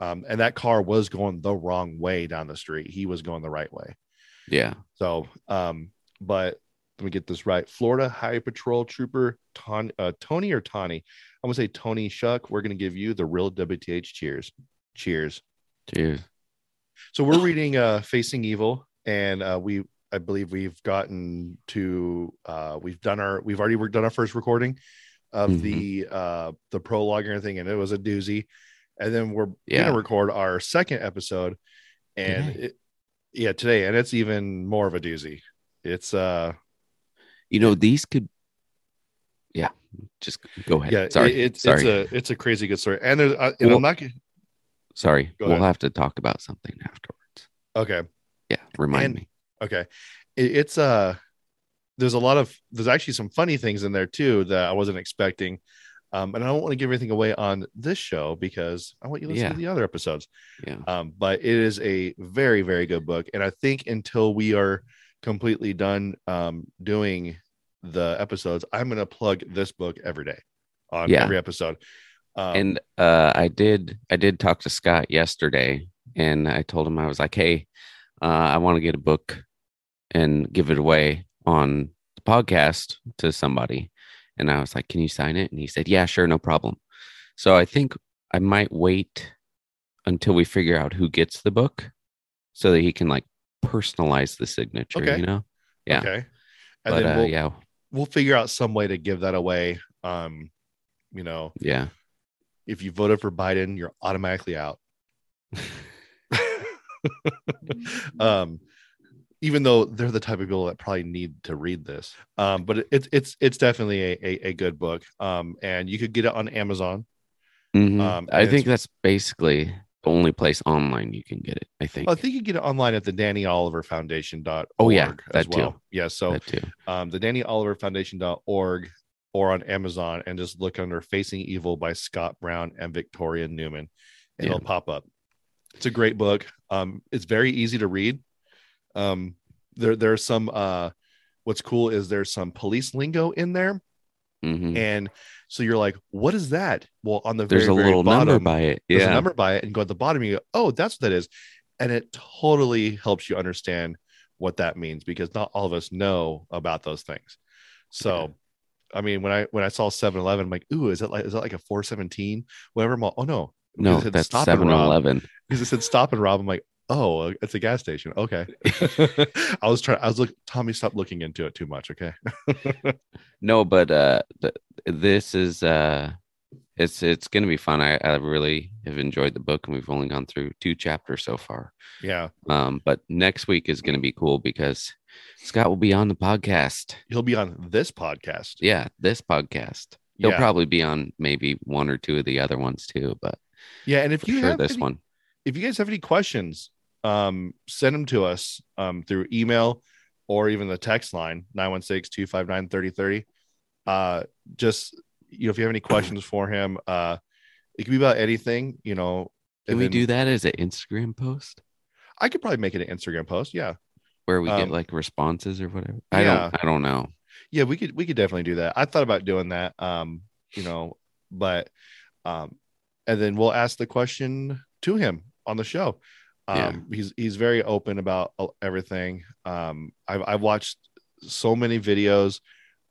[SPEAKER 1] um and that car was going the wrong way down the street he was going the right way
[SPEAKER 5] Yeah,
[SPEAKER 1] so, um, but let me get this right. Florida Highway Patrol Trooper Ton, uh, Tony or Tawny. I'm gonna say Toni Schuck. We're gonna give you the real WTH cheers. Cheers.
[SPEAKER 5] cheers.
[SPEAKER 1] So we're reading uh Facing Evil, and uh we I believe we've gotten to uh we've done our we've already worked done our first recording of
[SPEAKER 5] Mhm.
[SPEAKER 1] the uh the prologue and everything, and it was a doozy. And then we're
[SPEAKER 5] Yeah.
[SPEAKER 1] gonna record our second episode, and
[SPEAKER 5] Today.
[SPEAKER 1] it, yeah, today, and it's even more of a doozy. It's uh
[SPEAKER 5] You know these could. Yeah, just go ahead.
[SPEAKER 1] yeah,
[SPEAKER 5] sorry,
[SPEAKER 1] it- it's
[SPEAKER 5] sorry,
[SPEAKER 1] it's a it's a crazy good story, and there's uh, and
[SPEAKER 5] Well-
[SPEAKER 1] I'm not
[SPEAKER 5] sorry. We'll have to talk about something afterwards.
[SPEAKER 1] okay.
[SPEAKER 5] Yeah, remind
[SPEAKER 1] And-
[SPEAKER 5] me.
[SPEAKER 1] Okay. It, it's uh there's a lot of there's actually some funny things in there too that I wasn't expecting. Um, and I don't want to give anything away on this show because I want you to listen
[SPEAKER 5] Yeah.
[SPEAKER 1] to the other episodes.
[SPEAKER 5] Yeah,
[SPEAKER 1] Um, but it is a very, very good book. And I think until we are completely done um doing the episodes, I'm gonna plug this book every day on
[SPEAKER 5] Yeah.
[SPEAKER 1] every episode. Um,
[SPEAKER 5] and uh, I did I did talk to Scott yesterday, and I told him I was like, "Hey, uh, I want to get a book and give it away on the podcast to somebody." And I was like, "Can you sign it?" And he said, "Yeah, sure, no problem." So I think I might wait until we figure out who gets the book, so that he can like personalize the signature.
[SPEAKER 1] Okay.
[SPEAKER 5] You know? Yeah.
[SPEAKER 1] Okay. And
[SPEAKER 5] But
[SPEAKER 1] then
[SPEAKER 5] uh,
[SPEAKER 1] we'll,
[SPEAKER 5] yeah,
[SPEAKER 1] we'll figure out some way to give that away. Um, you know,
[SPEAKER 5] yeah.
[SPEAKER 1] if you voted for Biden, you're automatically out. um, even though they're the type of people that probably need to read this. Um, but it- it's it's it's definitely a, a, a good book. Um, and you could get it on Amazon.
[SPEAKER 5] Mhm.
[SPEAKER 1] Um,
[SPEAKER 5] I think that's basically the only place online you can get it. I think.
[SPEAKER 1] I think you get it online at the Danny Oliver Foundation.org
[SPEAKER 5] Oh, yeah,
[SPEAKER 1] as
[SPEAKER 5] that too.
[SPEAKER 1] well. Yeah. So
[SPEAKER 5] that too.
[SPEAKER 1] um, the Danny Oliver Foundation.org or on Amazon and just look under Facing Evil by Scott Brown and Victoria Newman, and
[SPEAKER 5] Yeah.
[SPEAKER 1] it'll pop up. It's a great book. Um, it's very easy to read. Um, there there's some uh, what's cool is there's some police lingo in there,
[SPEAKER 5] Mhm.
[SPEAKER 1] and so you're like, what is that? Well, on the
[SPEAKER 5] There's
[SPEAKER 1] very,
[SPEAKER 5] a
[SPEAKER 1] very
[SPEAKER 5] little
[SPEAKER 1] bottom,
[SPEAKER 5] number by it.
[SPEAKER 1] there's
[SPEAKER 5] Yeah.
[SPEAKER 1] a number by it, and go at the bottom, you go, oh, that's what that is, and it totally helps you understand what that means because not all of us know about those things. So, I mean, when I when I saw 7-Eleven, I'm like, ooh, is that like is that like a 417? Whatever. I'm all, oh no,
[SPEAKER 5] no, that's
[SPEAKER 1] stop and
[SPEAKER 5] 7-Eleven.
[SPEAKER 1] because it said stop and rob. I'm like, oh, it's a gas station. Okay. I was trying. I was looking. Tommy, stop looking into it too much. Okay.
[SPEAKER 5] No, but uh, th- this is uh, it's it's gonna be fun. I, I really have enjoyed the book, and we've only gone through two chapters so far.
[SPEAKER 1] Yeah,
[SPEAKER 5] Um, but next week is gonna be cool because Scott will be on the podcast.
[SPEAKER 1] he'll be on this podcast.
[SPEAKER 5] Yeah, this podcast. He'll
[SPEAKER 1] yeah.
[SPEAKER 5] probably be on maybe one or two of the other ones too, but
[SPEAKER 1] yeah. And if you
[SPEAKER 5] sure
[SPEAKER 1] have
[SPEAKER 5] this
[SPEAKER 1] any-
[SPEAKER 5] one.
[SPEAKER 1] if you guys have any questions, um, send them to us um, through email or even the text line 916-259-3030. Uh, just you know, if you have any questions for him, uh, it can be about anything, you know.
[SPEAKER 5] Can we
[SPEAKER 1] then
[SPEAKER 5] do that as an Instagram post
[SPEAKER 1] I could probably make it an Instagram post. Yeah.
[SPEAKER 5] where we
[SPEAKER 1] Um,
[SPEAKER 5] get like responses or whatever? I
[SPEAKER 1] yeah.
[SPEAKER 5] don't. I don't know.
[SPEAKER 1] Yeah, we could we could definitely do that. I thought about doing that. Um, you know, but um, and then we'll ask the question to him on the show. Um,
[SPEAKER 5] Yeah.
[SPEAKER 1] he's he's very open about everything. Um, I've I've watched so many videos,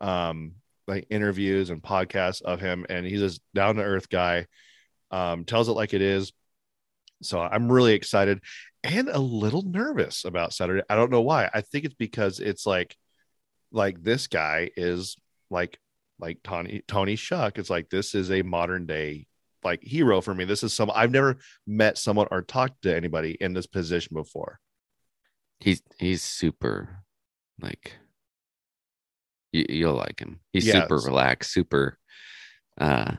[SPEAKER 1] um, like interviews and podcasts of him, and he's a down to earth guy. Um, tells it like it is. So I'm really excited and a little nervous about Saturday. I don't know why. I think it's because it's like like this guy is like like Tony Toni Schuck. It's like this is a modern day like hero for me. This is some I've never met someone or talked to anybody in this position before.
[SPEAKER 5] He's he's super like you, you'll like him. He's
[SPEAKER 1] Yeah,
[SPEAKER 5] super relaxed, super uh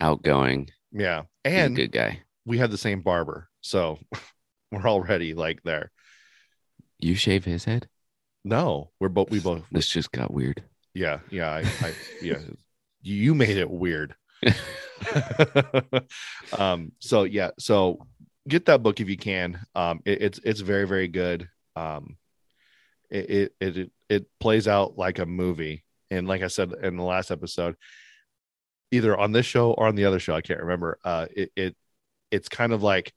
[SPEAKER 5] outgoing.
[SPEAKER 1] Yeah. And
[SPEAKER 5] good guy.
[SPEAKER 1] we have the same barber. So we're already like there.
[SPEAKER 5] You shave his head?
[SPEAKER 1] No, we're both we both
[SPEAKER 5] This just got weird.
[SPEAKER 1] yeah, yeah, I, I yeah. You made it weird. um so yeah so get that book if you can. Um it, it's it's very very good. Um it, it it it plays out like a movie. And like i said in the last episode either on this show or on the other show i can't remember uh it, it it's kind of like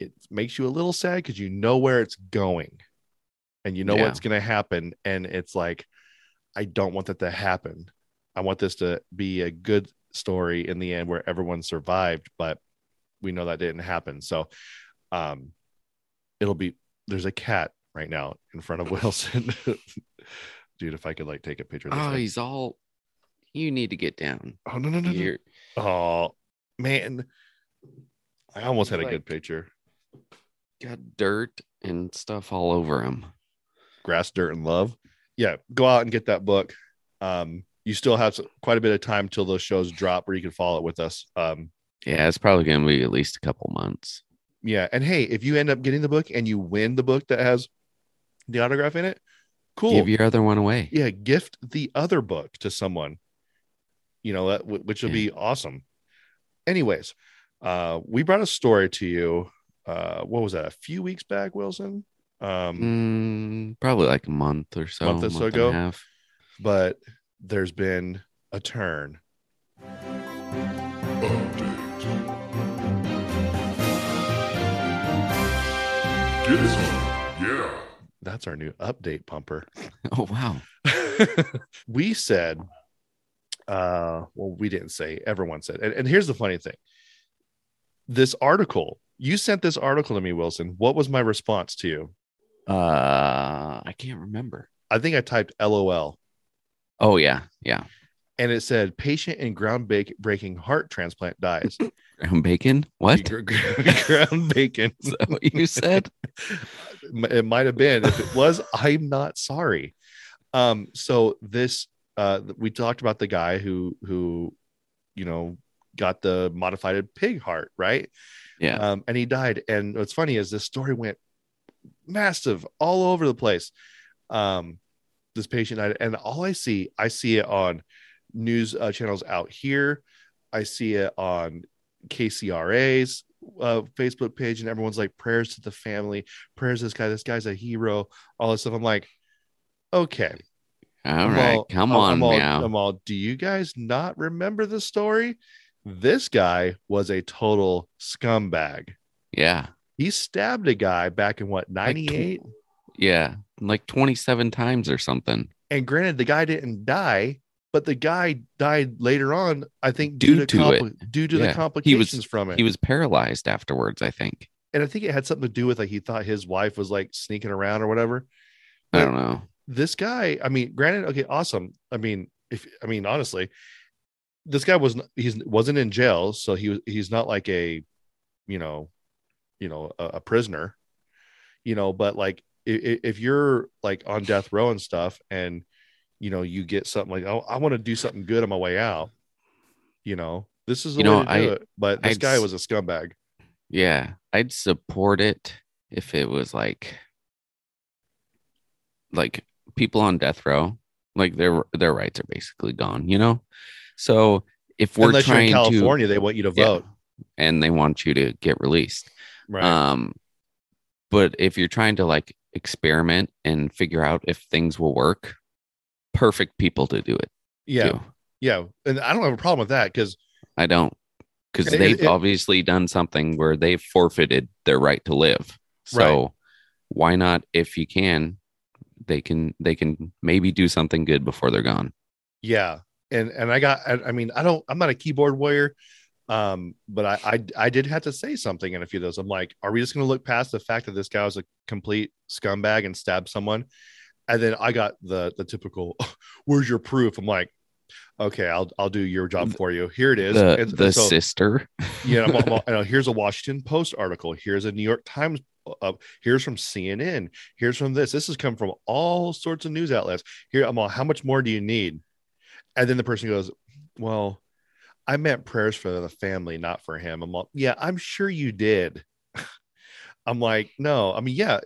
[SPEAKER 1] it makes you a little sad because you know where it's going and you know
[SPEAKER 5] Yeah.
[SPEAKER 1] what's going to happen. And it's like i don't want that to happen. I want this to be a good story in the end where everyone survived but we know that didn't happen. So um it'll be there's a cat right now in front of wilson. Dude if i could like take a picture of this
[SPEAKER 5] Oh, he's all you need to get down.
[SPEAKER 1] oh no no no, no.
[SPEAKER 5] You're
[SPEAKER 1] oh man. I almost had a
[SPEAKER 5] Like-
[SPEAKER 1] good picture.
[SPEAKER 5] got dirt and stuff all over him.
[SPEAKER 1] grass dirt and love. Yeah go out and get that book. Um you still have s- quite a bit of time till those shows drop where you can follow it with us um
[SPEAKER 5] Yeah, it's probably gonna be at least a couple months.
[SPEAKER 1] yeah and hey if you end up getting the book and you win the book that has the autograph in it cool
[SPEAKER 5] Give your other one away.
[SPEAKER 1] yeah gift the other book to someone you know that which would be awesome anyways uh we brought a story to you uh what was that a few weeks back wilson um
[SPEAKER 5] Mm, probably like a month or so.
[SPEAKER 1] Month or so
[SPEAKER 5] and
[SPEAKER 1] ago?
[SPEAKER 5] a half.
[SPEAKER 1] but there's been a turn.
[SPEAKER 2] Yeah.
[SPEAKER 1] That's our new update pumper.
[SPEAKER 5] Oh wow.
[SPEAKER 1] we said uh well we didn't say everyone said and, and here's the funny thing. This article, you sent this article to me, Wilson. What was my response to you?
[SPEAKER 5] Uh I can't remember.
[SPEAKER 1] I think I typed LOL.
[SPEAKER 5] Oh yeah, yeah.
[SPEAKER 1] and it said patient in groundbreaking heart transplant dies.
[SPEAKER 5] Ground bacon. What?
[SPEAKER 1] Gr- gr- ground bacon.
[SPEAKER 5] Is that what you said?
[SPEAKER 1] it might have been. If it was, I'm not sorry. Um, so this uh we talked about the guy who who you know got the modified pig heart, right?
[SPEAKER 5] Yeah.
[SPEAKER 1] Um, and he died. And what's funny is this story went massive all over the place. Um, this patient and all I see, I see it on news uh, channels out here. I see it on KCRA's uh, Facebook page, and everyone's like, prayers to the family, prayers to this guy. This guy's a hero. All this stuff. I'm like, okay.
[SPEAKER 5] All
[SPEAKER 1] I'm
[SPEAKER 5] right.
[SPEAKER 1] all-
[SPEAKER 5] Come
[SPEAKER 1] I'm-
[SPEAKER 5] on
[SPEAKER 1] I'm all,
[SPEAKER 5] now.
[SPEAKER 1] I'm all, do you guys not remember the story? This guy was a total scumbag.
[SPEAKER 5] yeah.
[SPEAKER 1] He stabbed a guy back in what, 98?
[SPEAKER 5] Yeah. Like 27 times or something.
[SPEAKER 1] and granted, the guy didn't die, but the guy died later on, I think,
[SPEAKER 5] Due
[SPEAKER 1] due, to,
[SPEAKER 5] to
[SPEAKER 1] compli- due to
[SPEAKER 5] Yeah.
[SPEAKER 1] the
[SPEAKER 5] He
[SPEAKER 1] complications
[SPEAKER 5] was-
[SPEAKER 1] from it.
[SPEAKER 5] He was paralyzed afterwards, I think.
[SPEAKER 1] and I think it had something to do with like he thought his wife was like sneaking around or whatever.
[SPEAKER 5] I don't know.
[SPEAKER 1] this guy, I mean, granted, okay, awesome. I mean, if I mean honestly, this guy wasn't he's wasn't in jail, so he was he's not like a, you know, you know, a, a prisoner, you know, but like if, if you're like on death row and stuff, and you know, you get something like, oh, I want to do something good on my way out, you know, this is the
[SPEAKER 5] You
[SPEAKER 1] way
[SPEAKER 5] know,
[SPEAKER 1] to do
[SPEAKER 5] I-
[SPEAKER 1] it. But this
[SPEAKER 5] I'd
[SPEAKER 1] guy was a scumbag.
[SPEAKER 5] Yeah. I'd support it if it was like like people on death row, like their their rights are basically gone, you know? So if we're
[SPEAKER 1] Unless you're
[SPEAKER 5] trying
[SPEAKER 1] in California,
[SPEAKER 5] to
[SPEAKER 1] they want you to
[SPEAKER 5] Yeah.
[SPEAKER 1] vote.
[SPEAKER 5] and they want you to get released.
[SPEAKER 1] Right.
[SPEAKER 5] Um, but if you're trying to like experiment and figure out if things will work, perfect people to do it.
[SPEAKER 1] yeah.
[SPEAKER 5] too.
[SPEAKER 1] Yeah. And I don't have a problem with that because
[SPEAKER 5] I don't, because they've
[SPEAKER 1] it-
[SPEAKER 5] obviously done something where they've forfeited their right to live. So
[SPEAKER 1] Right.
[SPEAKER 5] why not, if you can, they can they can maybe do something good before they're gone.
[SPEAKER 1] Yeah, and and I got I, I mean I don't I'm not a keyboard warrior, um, but I, I I did have to say something in a few of those. I'm like, are we just going to look past the fact that this guy was a complete scumbag and stabbed someone? And then I got the the typical, where's your proof? I'm like, okay, I'll I'll do your job for you. Here it is.
[SPEAKER 5] The
[SPEAKER 1] And-
[SPEAKER 5] the
[SPEAKER 1] and so-
[SPEAKER 5] sister.
[SPEAKER 1] yeah, I'm, I'm, know, here's a Washington Post article. Here's a New York Times. Uh, here's from CNN. Here's from this. This has come from all sorts of news outlets. Here, I'm all, how much more do you need? And then the person goes, well, I meant prayers for the family, not for him. I'm like, yeah, I'm sure you did. I'm like, no, I mean, yeah,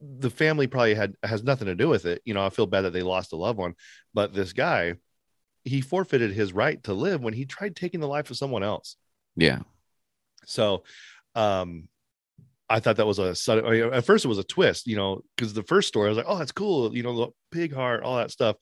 [SPEAKER 1] the family probably had has nothing to do with it. You know, I feel bad that they lost a loved one, but this guy, he forfeited his right to live when he tried taking the life of someone else.
[SPEAKER 5] Yeah.
[SPEAKER 1] So, um, I thought that was a sudden. I mean, at first, it was a twist, you know, because the first story I was like, "Oh, that's cool," you know, the pig heart, all that stuff,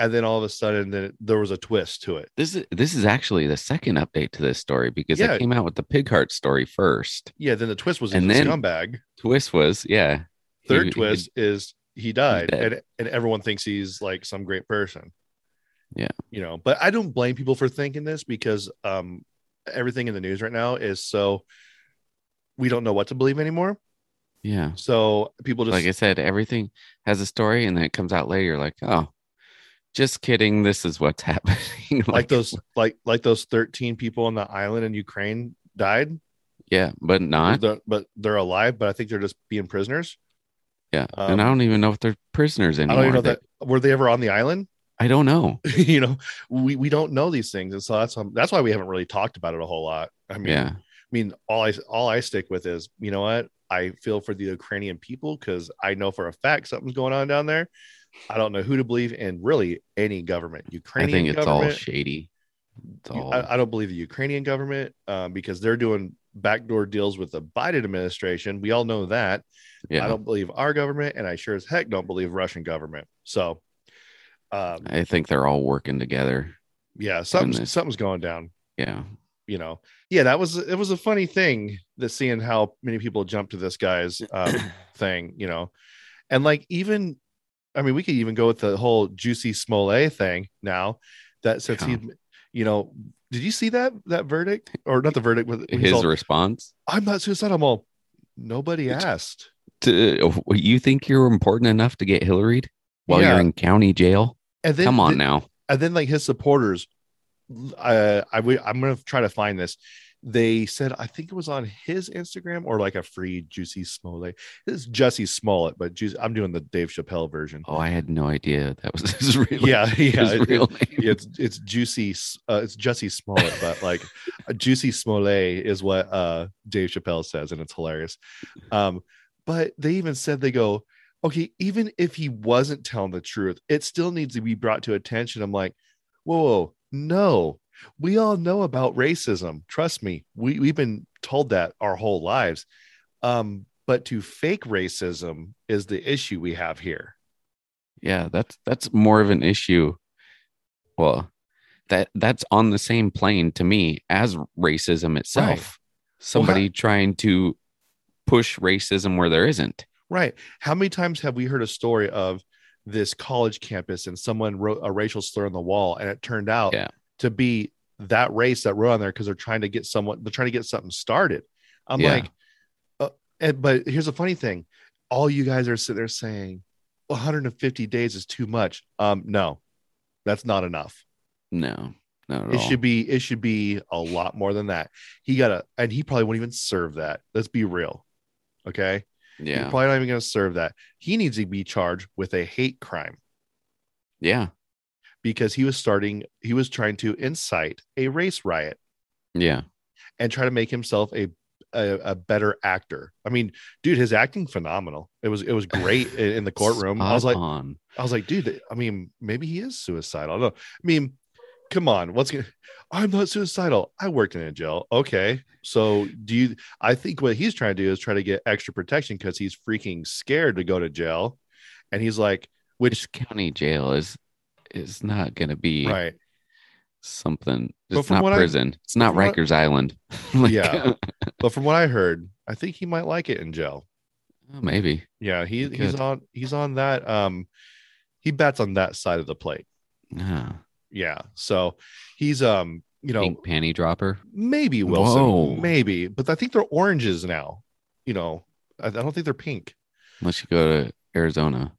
[SPEAKER 1] and then all of a sudden, then there was a twist to it.
[SPEAKER 5] This is this is actually the second update to this story because
[SPEAKER 1] Yeah.
[SPEAKER 5] I came out with the pig heart story first.
[SPEAKER 1] Yeah, then the twist was
[SPEAKER 5] And then-
[SPEAKER 1] scumbag.
[SPEAKER 5] Twist was yeah.
[SPEAKER 1] Third
[SPEAKER 5] he-
[SPEAKER 1] twist is he died, and and everyone thinks he's like some great person.
[SPEAKER 5] Yeah.
[SPEAKER 1] you know, but I don't blame people for thinking this because um everything in the news right now is so we don't know what to believe anymore.
[SPEAKER 5] Yeah.
[SPEAKER 1] So people just
[SPEAKER 5] like I said, everything has a story, and then it comes out later. You're like, oh, just kidding. This is what's happening.
[SPEAKER 1] like those like like those 13 people on the island in Ukraine died,
[SPEAKER 5] yeah, but not.
[SPEAKER 1] But they're alive, but I think they're just being prisoners.
[SPEAKER 5] Yeah, and I
[SPEAKER 1] um,
[SPEAKER 5] don't even know if they're prisoners
[SPEAKER 1] I
[SPEAKER 5] anymore.
[SPEAKER 1] don't even know that were they ever on the island?
[SPEAKER 5] I don't know.
[SPEAKER 1] you know, we, we don't know these things, and so that's um, that's why we haven't really talked about it a whole lot. I mean,
[SPEAKER 5] Yeah,
[SPEAKER 1] I mean, all I all I stick with is, you know what? I feel for the Ukrainian people because I know for a fact something's going on down there. I don't know who to believe in, really any government. Ukrainian.
[SPEAKER 5] I think it's all shady. It's all
[SPEAKER 1] I, I don't believe the Ukrainian government um, because they're doing backdoor deals with the Biden administration. We all know that.
[SPEAKER 5] yeah.
[SPEAKER 1] I don't believe our government, and I sure as heck don't believe Russian government. So, um,
[SPEAKER 5] I think they're all working together.
[SPEAKER 1] yeah, something's something's going down.
[SPEAKER 5] Yeah,
[SPEAKER 1] You know, yeah, that was it was a funny thing that seeing how many people jumped to this guy's um, thing, you know, and like even, I mean, we could even go with the whole Juicy Smollett thing now. That since he, you know, did you see that that verdict or not the verdict? With
[SPEAKER 5] His
[SPEAKER 1] all,
[SPEAKER 5] response
[SPEAKER 1] I'm not suicidal. I'm all. Nobody asked.
[SPEAKER 5] to you think you're important enough to get Hillaried while
[SPEAKER 1] Yeah.
[SPEAKER 5] you're in county jail?
[SPEAKER 1] And then
[SPEAKER 5] Come on
[SPEAKER 1] the-
[SPEAKER 5] now.
[SPEAKER 1] and then like his supporters uh, I w- I'm gonna try to find this. They said I think it was on his Instagram or like a free Juicy Smollett. It's Jussie Smollett, but Juicy, I'm doing the Dave Chappelle version.
[SPEAKER 5] Oh, I had no idea that was his real.
[SPEAKER 1] yeah, yeah,
[SPEAKER 5] his
[SPEAKER 1] it-
[SPEAKER 5] real
[SPEAKER 1] it- it's it's Juicy, uh, it's Jussie Smollett, but like a Juicy Smollett is what uh Dave Chappelle says, and it's hilarious. Um, but they even said they go, okay, even if he wasn't telling the truth, it still needs to be brought to attention. I'm like, whoa, whoa no. We all know about racism. Trust me, we, we've been told that our whole lives. Um, but to fake racism is the issue we have here.
[SPEAKER 5] Yeah, that's that's more of an issue. Well, that that's on the same plane to me as racism itself. Somebody trying to push racism where there isn't.
[SPEAKER 1] Right. How many times have we heard a story of this college campus and someone wrote a racial slur on the wall and it turned out
[SPEAKER 5] Yeah.
[SPEAKER 1] To be that race that wrote on there because they're trying to get someone, they're trying to get something started. I'm
[SPEAKER 5] Yeah.
[SPEAKER 1] like, uh, and, but here's a funny thing all you guys are sitting there saying 150 days is too much. Um, no, that's not enough.
[SPEAKER 5] No, not at
[SPEAKER 1] It
[SPEAKER 5] all.
[SPEAKER 1] should be, it should be a lot more than that. He got to, and he probably won't even serve that. Let's be real. Okay.
[SPEAKER 5] Yeah,
[SPEAKER 1] probably not even going to serve that. He needs to be charged with a hate crime
[SPEAKER 5] yeah,
[SPEAKER 1] because he was starting, he was trying to incite a race riot
[SPEAKER 5] yeah.
[SPEAKER 1] and try to make himself a a, a better actor. I mean, dude, his acting phenomenal. It was it was great in, in the courtroom. I was like,
[SPEAKER 5] on.
[SPEAKER 1] I was like, dude, I mean, maybe he is suicidal. I don't know. I mean, come on, what's gonna I'm not suicidal. I worked in a jail. Okay. So do you I think what he's trying to do is try to get extra protection because he's freaking scared to go to jail. And he's like, which
[SPEAKER 5] Which county jail is is not going to be
[SPEAKER 1] right.
[SPEAKER 5] something. It's
[SPEAKER 1] from
[SPEAKER 5] not
[SPEAKER 1] what I-
[SPEAKER 5] prison. it's not
[SPEAKER 1] from what-
[SPEAKER 5] Rikers Island. Like,
[SPEAKER 1] Yeah. But from what I heard, I think he might like it in jail.
[SPEAKER 5] maybe.
[SPEAKER 1] Yeah, he,
[SPEAKER 5] He
[SPEAKER 1] he's
[SPEAKER 5] could.
[SPEAKER 1] on he's on that um he bats on that side of the plate.
[SPEAKER 5] Yeah.
[SPEAKER 1] Yeah. So he's um, you know,
[SPEAKER 5] pink panty dropper.
[SPEAKER 1] maybe Wilson,
[SPEAKER 5] Whoa.
[SPEAKER 1] maybe, but I think they're oranges now. You know, I, I don't think they're pink.
[SPEAKER 5] Unless you go to Arizona,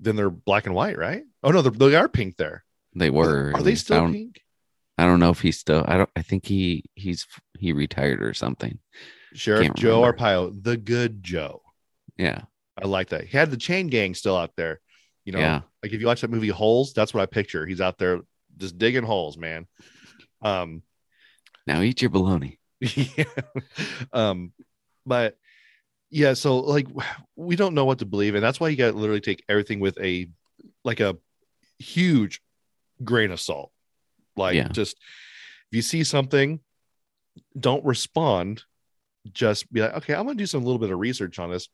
[SPEAKER 1] Then they're black and white, right? Oh no, they're, pink there.
[SPEAKER 5] they were.
[SPEAKER 1] Are they.
[SPEAKER 5] I
[SPEAKER 1] still
[SPEAKER 5] don't,
[SPEAKER 1] pink?
[SPEAKER 5] I don't know if he's still. I don't. I think he he's he retired or something.
[SPEAKER 1] Sheriff Joe
[SPEAKER 5] remember.
[SPEAKER 1] Arpaio, the good Joe.
[SPEAKER 5] Yeah.
[SPEAKER 1] I like that. He had the chain gang still out there. You know,
[SPEAKER 5] Yeah.
[SPEAKER 1] like if you watch that movie Holes, that's what I picture. He's out there just digging holes, man. Um,
[SPEAKER 5] Now eat your bologna.
[SPEAKER 1] yeah. Um, but yeah, so like we don't know what to believe, and that's why you got to literally take everything with a like a huge grain of salt. Like
[SPEAKER 5] Yeah.
[SPEAKER 1] just if you see something, don't respond. Just be like, okay, I'm gonna do some little bit of research on this.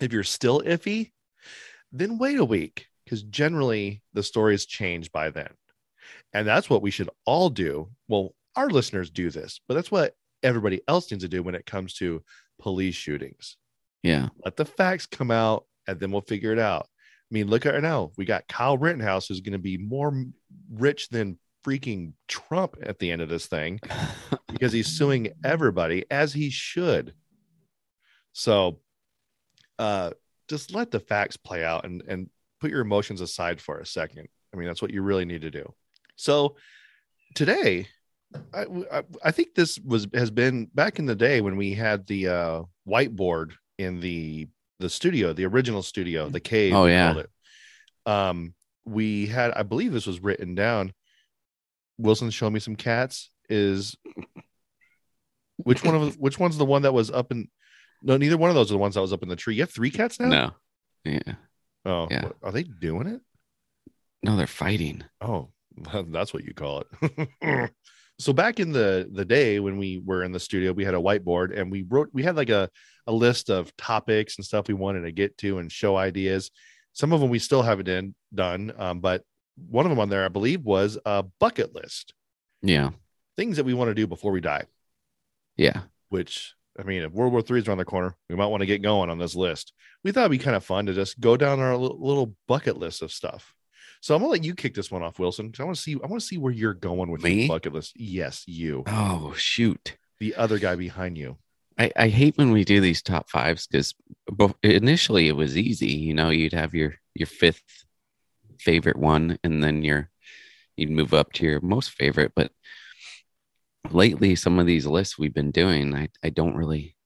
[SPEAKER 1] If you're still iffy, then wait a week because generally the stories change by then. And that's what we should all do. Well, our listeners do this, but that's what everybody else needs to do when it comes to police shootings.
[SPEAKER 5] Yeah.
[SPEAKER 1] Let the facts come out and then we'll figure it out. I mean, look at it now. We got Kyle Rittenhouse who's going to be more rich than freaking Trump at the end of this thing because he's suing everybody as he should. So uh just let the facts play out and and put your emotions aside for a second. I mean, that's what you really need to do. So today I, I, I think this was has been back in the day when we had the uh whiteboard in the the studio, the original studio, the cave.
[SPEAKER 5] Oh, yeah.
[SPEAKER 1] Um we had I believe this was written down. Wilson show me some cats is which one of which one's the one that was up in no neither one of those are the ones that was up in the tree. You have three cats now?
[SPEAKER 5] No. Yeah.
[SPEAKER 1] Oh
[SPEAKER 5] Yeah.
[SPEAKER 1] what- are they doing it?
[SPEAKER 5] No, they're fighting.
[SPEAKER 1] Oh, that's what you call it. so back in the the day when we were in the studio, we had a whiteboard and we wrote we had like a a list of topics and stuff we wanted to get to and show ideas. Some of them we still haven't in, done, um, but one of them on there, I believe, was a bucket list
[SPEAKER 5] Yeah.
[SPEAKER 1] things that we want to do before we die.
[SPEAKER 5] Yeah.
[SPEAKER 1] Which I mean, if World War III is around the corner, we might want to get going on this list. We thought it'd be kind of fun to just go down our little bucket list of stuff. So I'm gonna let you kick this one off, Wilson. I want to see. I want to see where you're going with
[SPEAKER 5] Me?
[SPEAKER 1] your bucket list. Yes, you,
[SPEAKER 5] Oh shoot.
[SPEAKER 1] the other guy behind you.
[SPEAKER 5] I, I hate when we do these top fives because initially it was easy. You know, you'd have your your fifth favorite one, and then your you'd move up to your most favorite. But lately, some of these lists we've been doing, I I don't really.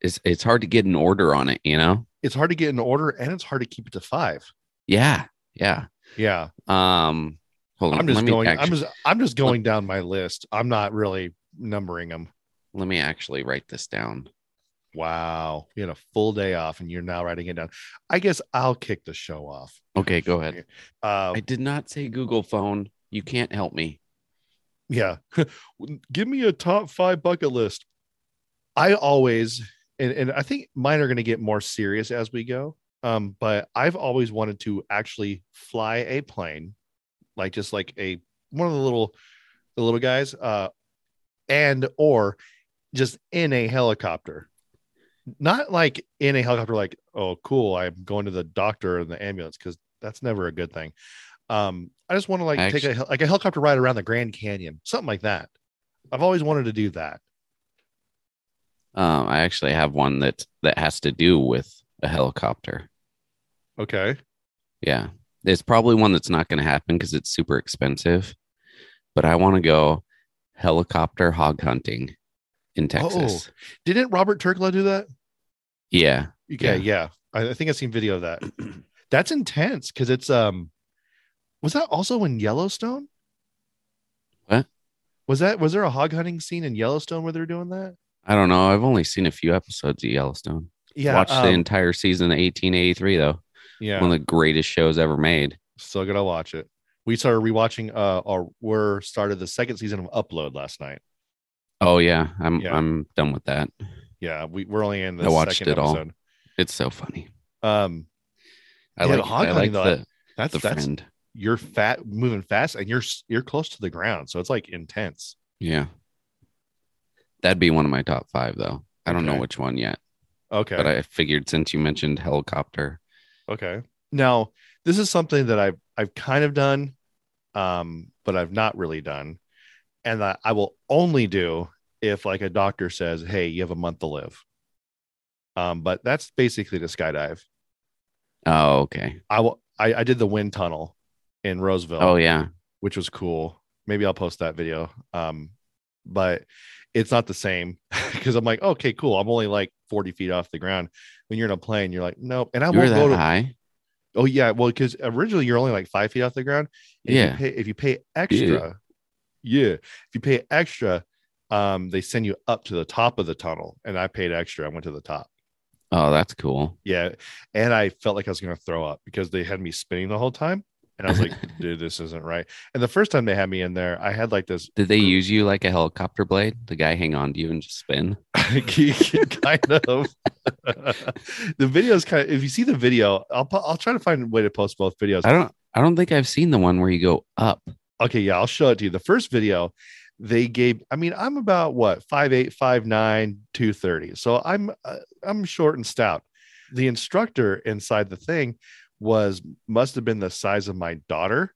[SPEAKER 5] It's it's hard to get an order on it. You know.
[SPEAKER 1] It's hard to get an order, and it's hard to keep it to five.
[SPEAKER 5] Yeah. Yeah.
[SPEAKER 1] Yeah,
[SPEAKER 5] Um. Hold on.
[SPEAKER 1] I'm just
[SPEAKER 5] let
[SPEAKER 1] going. I'm just. I'm just going down my list. I'm not really numbering them.
[SPEAKER 5] let me actually write this down.
[SPEAKER 1] Wow, you had a full day off, and you're now writing it down. I guess I'll kick the show off.
[SPEAKER 5] Okay, go ahead.
[SPEAKER 1] Uh,
[SPEAKER 5] I did not say Google phone. You can't help me.
[SPEAKER 1] yeah, give me a top five bucket list. I always, and, and I think mine are going to get more serious as we go. Um, but I've always wanted to actually fly a plane, like just like a one of the little the little guys, uh, and or just in a helicopter. Not like in a helicopter, like, oh, cool, I'm going to the doctor in the ambulance, because that's never a good thing. Um, I just want to like take a like a helicopter ride around the Grand Canyon, something like that. I've always wanted to do that.
[SPEAKER 5] Um, I actually have one that that has to do with a helicopter.
[SPEAKER 1] Okay.
[SPEAKER 5] Yeah, it's probably one that's not going to happen because it's super expensive. But I want to go helicopter hog hunting in Texas.
[SPEAKER 1] Didn't Robert Turkla do that?
[SPEAKER 5] Yeah,
[SPEAKER 1] Okay, yeah. I, I think I've seen video of that. That's intense because it's um was that also in Yellowstone?
[SPEAKER 5] What?
[SPEAKER 1] Was that was there a hog hunting scene in Yellowstone where they're doing that?
[SPEAKER 5] I don't know. I've only seen a few episodes of Yellowstone.
[SPEAKER 1] Yeah.
[SPEAKER 5] Watched the
[SPEAKER 1] um,
[SPEAKER 5] entire season of 1883 though.
[SPEAKER 1] yeah.
[SPEAKER 5] One of the greatest shows ever made.
[SPEAKER 1] Still gonna watch it. We started rewatching uh or we're started the second season of Upload last night.
[SPEAKER 5] Oh yeah, I'm
[SPEAKER 1] Yeah.
[SPEAKER 5] I'm done with that.
[SPEAKER 1] Yeah, we, we're only in the
[SPEAKER 5] I watched
[SPEAKER 1] second
[SPEAKER 5] it all.
[SPEAKER 1] episode.
[SPEAKER 5] It's so funny.
[SPEAKER 1] Um
[SPEAKER 5] I
[SPEAKER 1] Yeah,
[SPEAKER 5] like
[SPEAKER 1] the
[SPEAKER 5] I like
[SPEAKER 1] though,
[SPEAKER 5] the,
[SPEAKER 1] that's
[SPEAKER 5] the
[SPEAKER 1] that's
[SPEAKER 5] friend.
[SPEAKER 1] you're fat moving fast and you're you're close to the ground. So it's like intense.
[SPEAKER 5] Yeah. That'd be one of my top five though. I don't know which one yet,
[SPEAKER 1] Okay.
[SPEAKER 5] but I figured since you mentioned helicopter,
[SPEAKER 1] Okay. Now, this is something that I've I've kind of done, um, but I've not really done, and that I will only do if like a doctor says, "Hey, you have a month to live." Um, but that's basically the skydive.
[SPEAKER 5] oh okay.
[SPEAKER 1] I will. I, I did the wind tunnel in Roseville,
[SPEAKER 5] Oh yeah.
[SPEAKER 1] which was cool. Maybe I'll post that video. Um, but it's not the same because I'm like, okay, cool. I'm only like 40 feet off the ground. When you're in a plane, you're like, nope. And I
[SPEAKER 5] You
[SPEAKER 1] won't go to
[SPEAKER 5] high?
[SPEAKER 1] Oh yeah, well, because originally you're only like five feet off the ground. If
[SPEAKER 5] Yeah.
[SPEAKER 1] You pay, if you pay extra, yeah. If you pay extra, um, they send you up to the top of the tunnel, and I paid extra. I went to the top.
[SPEAKER 5] Oh, that's cool.
[SPEAKER 1] Yeah, and I felt like I was gonna throw up because they had me spinning the whole time, and I was like, dude, this isn't right. And the first time they had me in there, I had like this
[SPEAKER 5] Did they use you like a helicopter blade? The guy hang on to you and just spin?
[SPEAKER 1] kind of. the video is kind of. If you see the video, I'll I'll try to find a way to post both videos.
[SPEAKER 5] I don't I don't think I've seen the one where you go up.
[SPEAKER 1] okay yeah i'll show it to you the first video they gave i mean i'm about what five eight five nine two thirty so i'm uh, i'm short and stout the instructor inside the thing was must have been the size of my daughter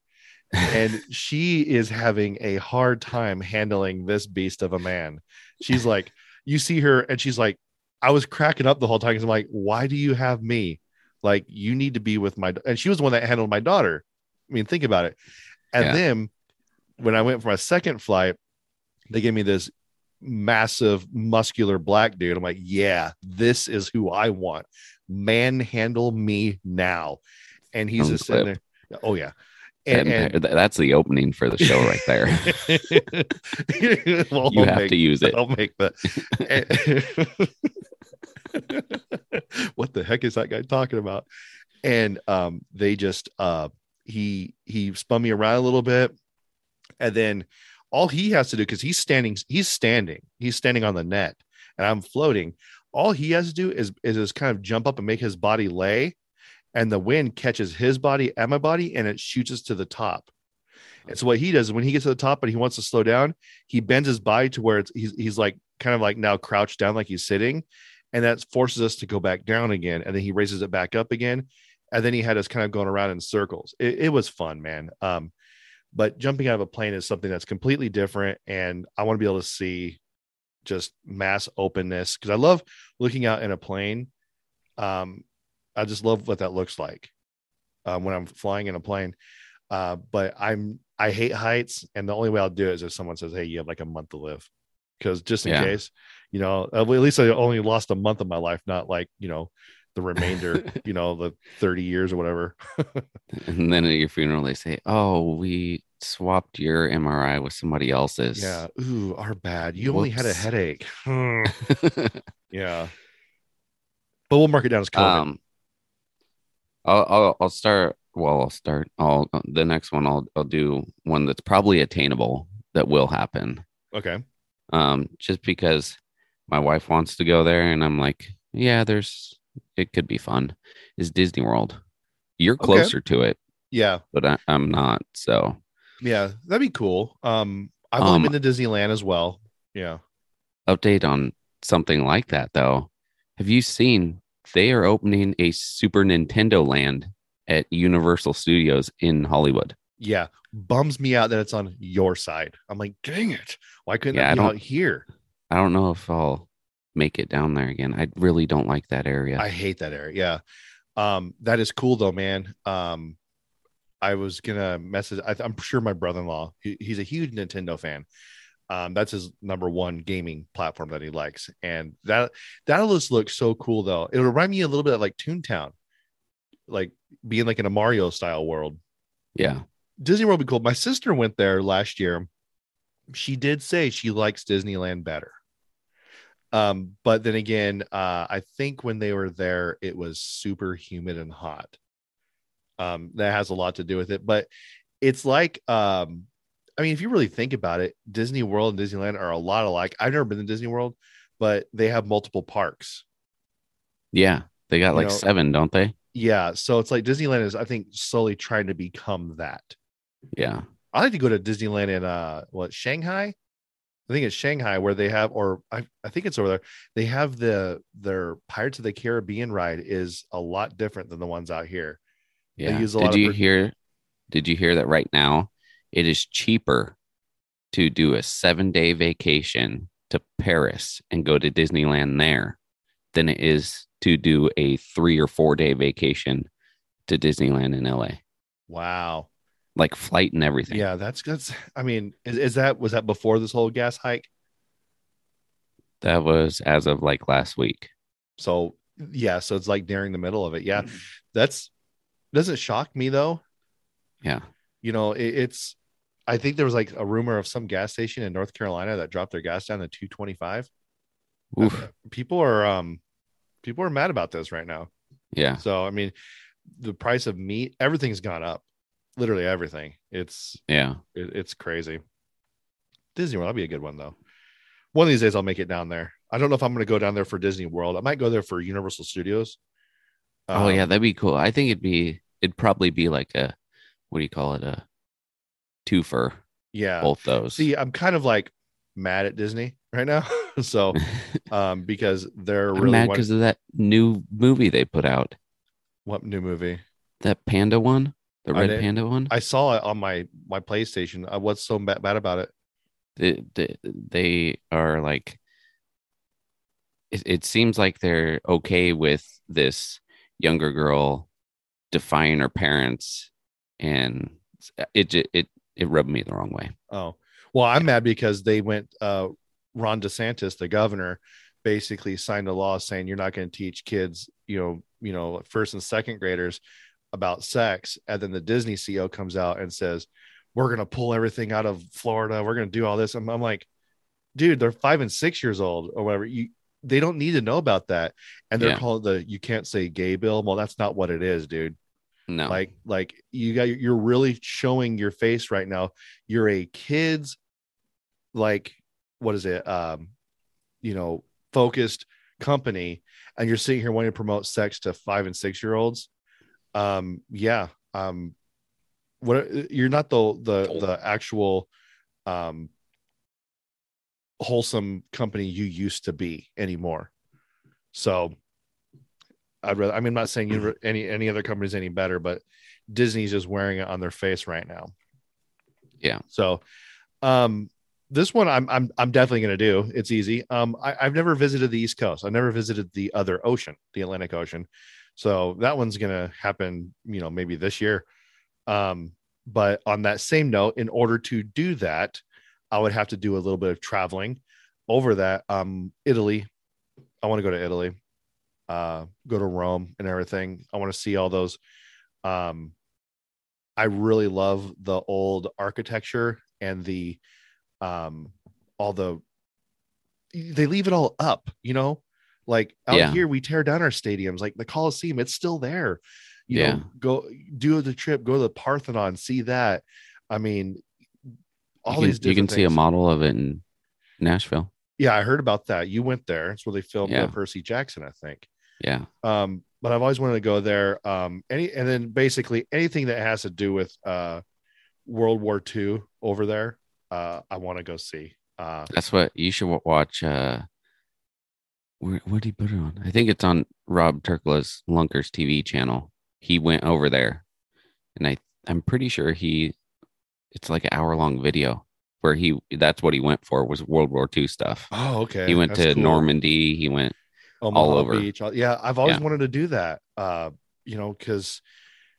[SPEAKER 1] and she is having a hard time handling this beast of a man she's like you see her and she's like i was cracking up the whole time because i'm like why do you have me like you need to be with my and she was the one that handled my daughter i mean think about it and
[SPEAKER 5] Yeah.
[SPEAKER 1] then when I went for my second flight, they gave me this massive, muscular black dude. I'm like, yeah, this is who I want. Manhandle me now. And he's
[SPEAKER 5] Sounds
[SPEAKER 1] just sitting there. Oh, yeah.
[SPEAKER 5] That
[SPEAKER 1] And, and
[SPEAKER 5] that's the opening for the show right there.
[SPEAKER 1] well,
[SPEAKER 5] you
[SPEAKER 1] I'll
[SPEAKER 5] have
[SPEAKER 1] make-
[SPEAKER 5] to use it.
[SPEAKER 1] I'll make that. what the heck is that guy talking about? And um, they just uh, he he spun me around a little bit, and then all he has to do because he's standing he's standing he's standing on the net, and I'm floating. All he has to do is is just kind of jump up and make his body lay, and the wind catches his body and my body, and it shoots us to the top. And so what he does is when he gets to the top and he wants to slow down, he bends his body to where it's he's, he's like kind of like now crouched down like he's sitting, and that forces us to go back down again, and then he raises it back up again, and then he had us kind of going around in circles. It, it was fun, man. Um, but jumping out of a plane is something that's completely different, and I want to be able to see just mass openness because I love looking out in a plane. Um, I just love what that looks like um, when I'm flying in a plane. Uh, but I'm I hate heights, and the only way I'll do it is if someone says, "Hey, you have like a month to live," because just in
[SPEAKER 5] Yeah.
[SPEAKER 1] case, you know, at least I only lost a month of my life, not like you know the remainder, you know, the 30 years or whatever.
[SPEAKER 5] And then at your funeral, they say, "Oh, we swapped your MRI with somebody else's."
[SPEAKER 1] Yeah. Ooh, our bad. You only had a headache. Hmm. yeah. But we'll mark it down as COVID.
[SPEAKER 5] um, I'll, I'll I'll start. Well, I'll start. I'll the next one. I'll I'll do one that's probably attainable that will happen.
[SPEAKER 1] okay.
[SPEAKER 5] Um, just because my wife wants to go there, and I'm like, yeah, there's it could be fun. Is Disney World? You're
[SPEAKER 1] Okay.
[SPEAKER 5] closer to it,
[SPEAKER 1] Yeah.
[SPEAKER 5] but I, I'm not. So
[SPEAKER 1] Yeah. That'd be cool. Um, I've
[SPEAKER 5] Um,
[SPEAKER 1] only been to Disneyland as well. Yeah.
[SPEAKER 5] update on something like that though. Have you seen they are opening a Super Nintendo land at Universal Studios in Hollywood?
[SPEAKER 1] Yeah. Bums me out that it's on your side. I'm like, dang it. Why couldn't
[SPEAKER 5] Yeah, I
[SPEAKER 1] be out here?
[SPEAKER 5] I don't know if I'll make it down there again. I really don't like that area.
[SPEAKER 1] I hate that area. Yeah. Um, that is cool though, man. Um, I was gonna message. I, I'm sure my brother-in-law. He, he's a huge Nintendo fan. Um, that's his number one gaming platform that he likes, and that that'll just look so cool though. It'll remind me a little bit of like Toontown, like being like in a Mario style world.
[SPEAKER 5] yeah.
[SPEAKER 1] Disney World would be cool. My sister went there last year. She did say she likes Disneyland better. Um, but then again, uh, I think when they were there, it was super humid and hot. Um, that has a lot to do with it. But it's like, um, I mean, if you really think about it, Disney World and Disneyland are a lot alike. I've never been to Disney World, but they have multiple parks.
[SPEAKER 5] Yeah. They got
[SPEAKER 1] You
[SPEAKER 5] like
[SPEAKER 1] know-
[SPEAKER 5] seven, don't they?
[SPEAKER 1] Yeah. So it's like Disneyland is, I think, slowly trying to become that.
[SPEAKER 5] Yeah.
[SPEAKER 1] I like to go to Disneyland in uh what Shanghai. I think it's Shanghai where they have, or I, I think it's over there. They have the their Pirates of the Caribbean ride is a lot different than the ones out here.
[SPEAKER 5] Yeah. Did you
[SPEAKER 1] per-
[SPEAKER 5] hear did you hear that right now it is cheaper to do a seven day vacation to Paris and go to Disneyland there than it is to do a three or four day vacation to Disneyland in LA.
[SPEAKER 1] Wow.
[SPEAKER 5] Like flight and everything.
[SPEAKER 1] Yeah, that's that's. I mean, is, is that was that before this whole gas hike?
[SPEAKER 5] That was as of like last week.
[SPEAKER 1] So yeah, so it's like during the middle of it. Yeah,
[SPEAKER 5] Mm-hmm.
[SPEAKER 1] that's doesn't shock me though.
[SPEAKER 5] Yeah.
[SPEAKER 1] You know, it, it's. I think there was like a rumor of some gas station in North Carolina that dropped their gas down to two twenty five.
[SPEAKER 5] Oof.
[SPEAKER 1] people are um people are mad about this right now
[SPEAKER 5] Yeah.
[SPEAKER 1] so i mean the price of meat everything's gone up literally everything it's
[SPEAKER 5] Yeah.
[SPEAKER 1] it, it's crazy disney world that'll be a good one though one of these days i'll make it down there i don't know if i'm going to go down there for disney world i might go there for universal studios
[SPEAKER 5] oh yeah,
[SPEAKER 1] Um,
[SPEAKER 5] that'd be cool. I think it'd be it'd probably be like a what do you call it? A twofer,
[SPEAKER 1] yeah
[SPEAKER 5] both those.
[SPEAKER 1] see i'm kind of like mad at disney right now so um because they're
[SPEAKER 5] I'm
[SPEAKER 1] really
[SPEAKER 5] mad
[SPEAKER 1] one-
[SPEAKER 5] because of that new movie they put out.
[SPEAKER 1] what new movie
[SPEAKER 5] That panda one, the red
[SPEAKER 1] panda
[SPEAKER 5] one.
[SPEAKER 1] i saw it on my my playstation uh, what's so ba- bad about it
[SPEAKER 5] they, they, they are like it, it seems like they're okay with this younger girl defying her parents and it ju- it it rubbed me the wrong way
[SPEAKER 1] Oh, well, I'm mad because they went, uh, Ron DeSantis, the governor, basically signed a law saying you're not going to teach kids, you know, you know, first and second graders about sex. And then the Disney CEO comes out and says, we're going to pull everything out of Florida. We're going to do all this. I'm, I'm like, dude, they're five and six years old or whatever. You, they don't need to know about that. And they're
[SPEAKER 5] Yeah.
[SPEAKER 1] calling the, you can't say gay bill. Well, that's not what it is, dude
[SPEAKER 5] no
[SPEAKER 1] like like you got you're really showing your face right now you're a kids like what is it um you know focused company and you're sitting here wanting to promote sex to five and six year olds um yeah um what you're not the the the actual um wholesome company you used to be anymore. So I'd rather I mean I'm not saying any any other company's any better, but Disney's just wearing it on their face right now.
[SPEAKER 5] Yeah.
[SPEAKER 1] So um this one I'm I'm I'm definitely gonna do. It's easy. Um I, I've never visited the East Coast. I've never visited the other ocean, the Atlantic Ocean. So that one's gonna happen, you know, maybe this year. Um, but on that same note, in order to do that, I would have to do a little bit of traveling over that. Um, Italy. I want to go to Italy, uh, go to Rome and everything. I want to see all those. Um, I really love the old architecture and the, um, all the, they leave it all up, you know, like out
[SPEAKER 5] Yeah.
[SPEAKER 1] here we tear down our stadiums, like the Coliseum, it's still there. You
[SPEAKER 5] Yeah.
[SPEAKER 1] know, go do the trip, go to the Parthenon, see that. I mean, all
[SPEAKER 5] you can,
[SPEAKER 1] these
[SPEAKER 5] you can
[SPEAKER 1] different
[SPEAKER 5] see a model of it in Nashville.
[SPEAKER 1] Yeah, I heard about that. You went there. It's where they filmed
[SPEAKER 5] Yeah.
[SPEAKER 1] Percy Jackson, I think.
[SPEAKER 5] Yeah.
[SPEAKER 1] Um, but I've always wanted to go there. Um, any and then basically anything that has to do with uh World War II over there, uh, I want to go see. Uh,
[SPEAKER 5] That's what you should watch. Uh, where what did he put it on? I think it's on Rob Turkla's Lunkers TV channel. He went over there, and I I'm pretty sure he it's like an hour long video where he that's what he went for was World War II stuff.
[SPEAKER 1] oh, okay.
[SPEAKER 5] he went
[SPEAKER 1] That's
[SPEAKER 5] to
[SPEAKER 1] cool.
[SPEAKER 5] Normandy. He went
[SPEAKER 1] Omaha
[SPEAKER 5] all over.
[SPEAKER 1] Beach. Yeah, I've always
[SPEAKER 5] Yeah.
[SPEAKER 1] wanted to do that. Uh, you know, because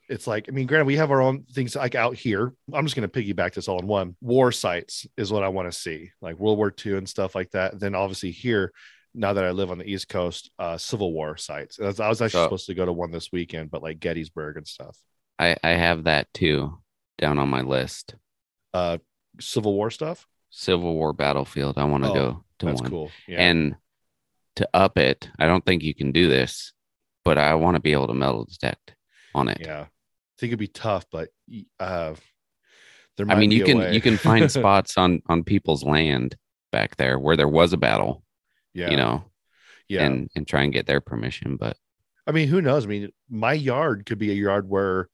[SPEAKER 1] it's like, I mean, granted, we have our own things like out here. I'm just going to piggyback this all in one. War sites is what I want to see, like World War II and stuff like that. Then obviously here, now that I live on the East Coast, uh, Civil War sites. I was I was actually
[SPEAKER 5] So-
[SPEAKER 1] supposed to go to one this weekend, but like Gettysburg and stuff.
[SPEAKER 5] I I have that too down on my list.
[SPEAKER 1] Uh, Civil War stuff.
[SPEAKER 5] Civil War battlefield. I want to
[SPEAKER 1] Oh,
[SPEAKER 5] go to
[SPEAKER 1] That's
[SPEAKER 5] one.
[SPEAKER 1] cool. Yeah.
[SPEAKER 5] And to up it, I don't think you can do this, but I want to be able to metal detect on it.
[SPEAKER 1] yeah, I think it'd be tough, but uh, there.
[SPEAKER 5] I mean, you can
[SPEAKER 1] way.
[SPEAKER 5] you can find spots on on people's land back there where there was a battle,
[SPEAKER 1] yeah,
[SPEAKER 5] you know,
[SPEAKER 1] yeah.
[SPEAKER 5] and and try and get their permission. But
[SPEAKER 1] I mean, who knows? I mean, my yard could be a yard where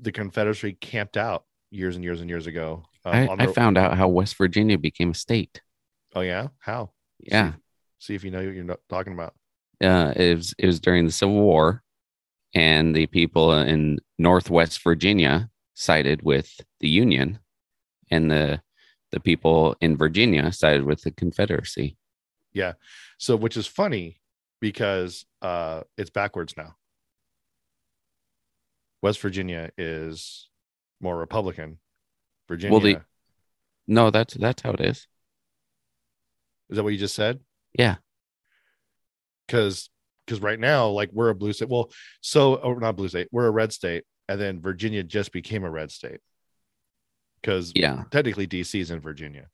[SPEAKER 1] the Confederacy camped out years and years and years ago. Um,
[SPEAKER 5] I, I found out how West Virginia became a state.
[SPEAKER 1] Oh yeah, how?
[SPEAKER 5] Yeah,
[SPEAKER 1] See if you know what you're talking about.
[SPEAKER 5] uh, it was it was during the Civil War, and the people in Northwest Virginia sided with the Union, and the the people in Virginia sided with the Confederacy. Yeah.
[SPEAKER 1] So, which is funny because uh, it's backwards now. West Virginia is more Republican. Virginia.
[SPEAKER 5] Well, the- No, that's that's how it is.
[SPEAKER 1] is that what you just said?
[SPEAKER 5] Yeah,
[SPEAKER 1] Because because right now, like we're a blue state. Well, so or not blue state. We're a red state, and then Virginia just became a red state. Because
[SPEAKER 5] yeah,
[SPEAKER 1] technically, DC is in Virginia.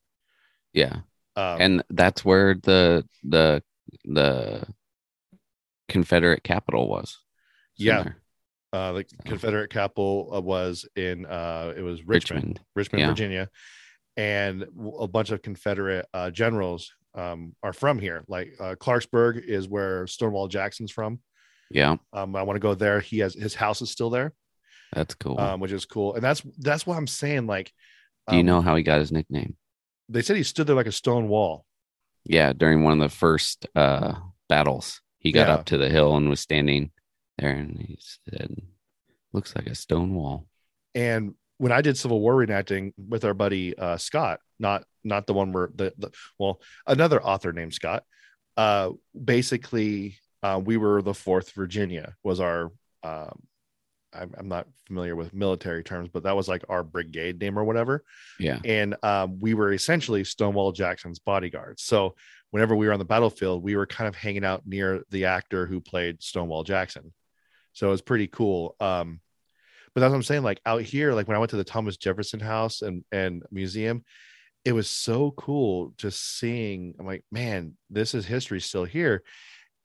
[SPEAKER 5] yeah.
[SPEAKER 1] Um,
[SPEAKER 5] and that's where the the the Confederate capital was.
[SPEAKER 1] Yeah. Uh, the Confederate capital uh, was in uh, it was Richmond,
[SPEAKER 5] Richmond.
[SPEAKER 1] Richmond,
[SPEAKER 5] yeah.
[SPEAKER 1] Virginia, and a bunch of Confederate uh, generals um, are from here. Like uh, Clarksburg is where Stonewall Jackson's from.
[SPEAKER 5] Yeah,
[SPEAKER 1] Um, I want to go there. He has his house is still there,
[SPEAKER 5] that's cool.
[SPEAKER 1] um, which is cool, and that's that's what I'm saying. Like,
[SPEAKER 5] Do you
[SPEAKER 1] um,
[SPEAKER 5] know how he got his nickname?
[SPEAKER 1] They said he stood there like a stone wall.
[SPEAKER 5] Yeah, during one of the first uh battles, he got
[SPEAKER 1] Yeah.
[SPEAKER 5] up to the hill and was standing there, and he said, "Looks like a stone wall."
[SPEAKER 1] And when I did Civil War reenacting with our buddy uh, Scott, not not the one where the, the well another author named Scott, uh, basically uh, we were the Fourth Virginia was our. Um, I'm, I'm not familiar with military terms, but that was like our brigade name or whatever.
[SPEAKER 5] Yeah,
[SPEAKER 1] And um, we were essentially Stonewall Jackson's bodyguards. So whenever we were on the battlefield, we were kind of hanging out near the actor who played Stonewall Jackson. So it was pretty cool. Um, but that's what I'm saying. Like out here, like when I went to the Thomas Jefferson House and and museum, it was so cool just seeing. I'm like, man, this is history still here,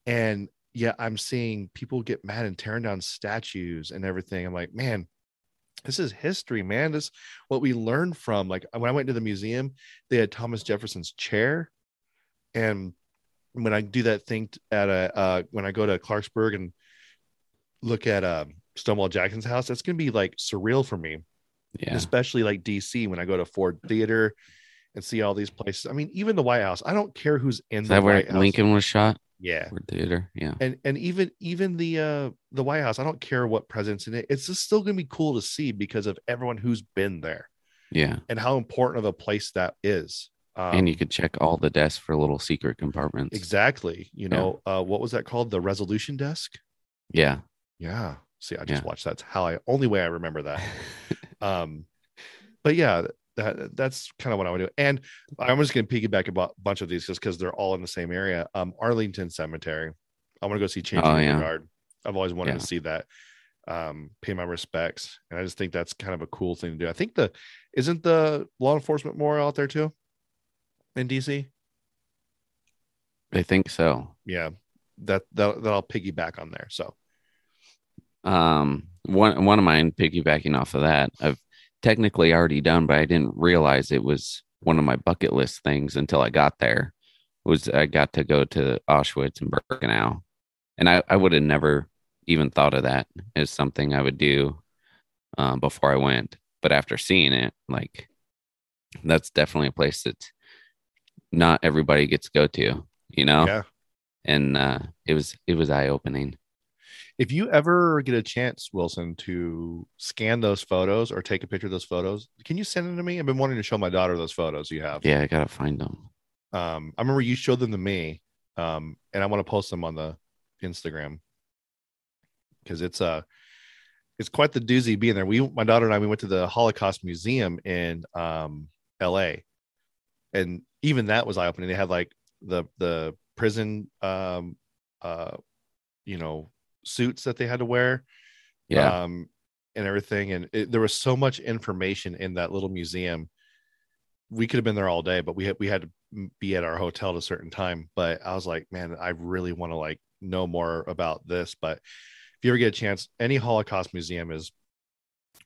[SPEAKER 1] and yeah, I'm seeing people get mad and tearing down statues and everything. I'm like, man, this is history, man. This what we learned from. Like when I went to the museum, they had Thomas Jefferson's chair, and when I do that thing at a uh, when I go to Clarksburg and look at um, Stonewall Jackson's house, that's gonna be like surreal for me,
[SPEAKER 5] yeah,
[SPEAKER 1] especially like DC when I go to Ford Theater and see all these places. I mean, even the White House. I don't care who's in
[SPEAKER 5] Is
[SPEAKER 1] the
[SPEAKER 5] that where
[SPEAKER 1] White House.
[SPEAKER 5] Lincoln was shot?
[SPEAKER 1] Yeah.
[SPEAKER 5] Or theater? Yeah.
[SPEAKER 1] And and even even the uh the White House, I don't care what president's in it. It's just still gonna be cool to see because of everyone who's been there
[SPEAKER 5] Yeah.
[SPEAKER 1] and how important of a place that is. Um,
[SPEAKER 5] and you could check all the desks for little secret compartments.
[SPEAKER 1] exactly, you
[SPEAKER 5] Yeah.
[SPEAKER 1] know, uh what was that called? The resolution desk?
[SPEAKER 5] Yeah.
[SPEAKER 1] Yeah. See, I just
[SPEAKER 5] Yeah.
[SPEAKER 1] watched that's how I only way I remember that. um but yeah that that's kind of what i would do and i'm just going to piggyback a bunch of these just because they're all in the same area um arlington cemetery i want to go see changing
[SPEAKER 5] Oh,
[SPEAKER 1] the
[SPEAKER 5] yeah.
[SPEAKER 1] guard i've always wanted
[SPEAKER 5] Yeah.
[SPEAKER 1] to see that um pay my respects and i just think that's kind of a cool thing to do i think the isn't the law enforcement memorial out there too in dc
[SPEAKER 5] I think so.
[SPEAKER 1] yeah that that, that i'll piggyback on there so
[SPEAKER 5] Um, one one of mine piggybacking off of that, I've technically already done, but I didn't realize it was one of my bucket list things until I got there. Was I got to go to Auschwitz and Birkenau, and I I would have never even thought of that as something I would do um, before I went. But after seeing it, like that's definitely a place that not everybody gets to go to, you know.
[SPEAKER 1] yeah
[SPEAKER 5] And uh, it was it was eye opening.
[SPEAKER 1] If you ever get a chance, Wilson, to scan those photos or take a picture of those photos, can you send them to me? I've been wanting to show my daughter those photos you have.
[SPEAKER 5] Yeah, I gotta find them.
[SPEAKER 1] Um, I remember you showed them to me, um, and I want to post them on the Instagram because it's uh it's quite the doozy being there. We, my daughter and I, we went to the Holocaust Museum in um, L.A. and even that was eye opening. They had like the the prison, um, uh, you know, suits that they had to wear
[SPEAKER 5] Yeah.
[SPEAKER 1] um, and everything. And it, there was so much information in that little museum. We could have been there all day, but we had we had to be at our hotel at a certain time. But I was like, man, I really want to like know more about this. But if you ever get a chance, any Holocaust museum is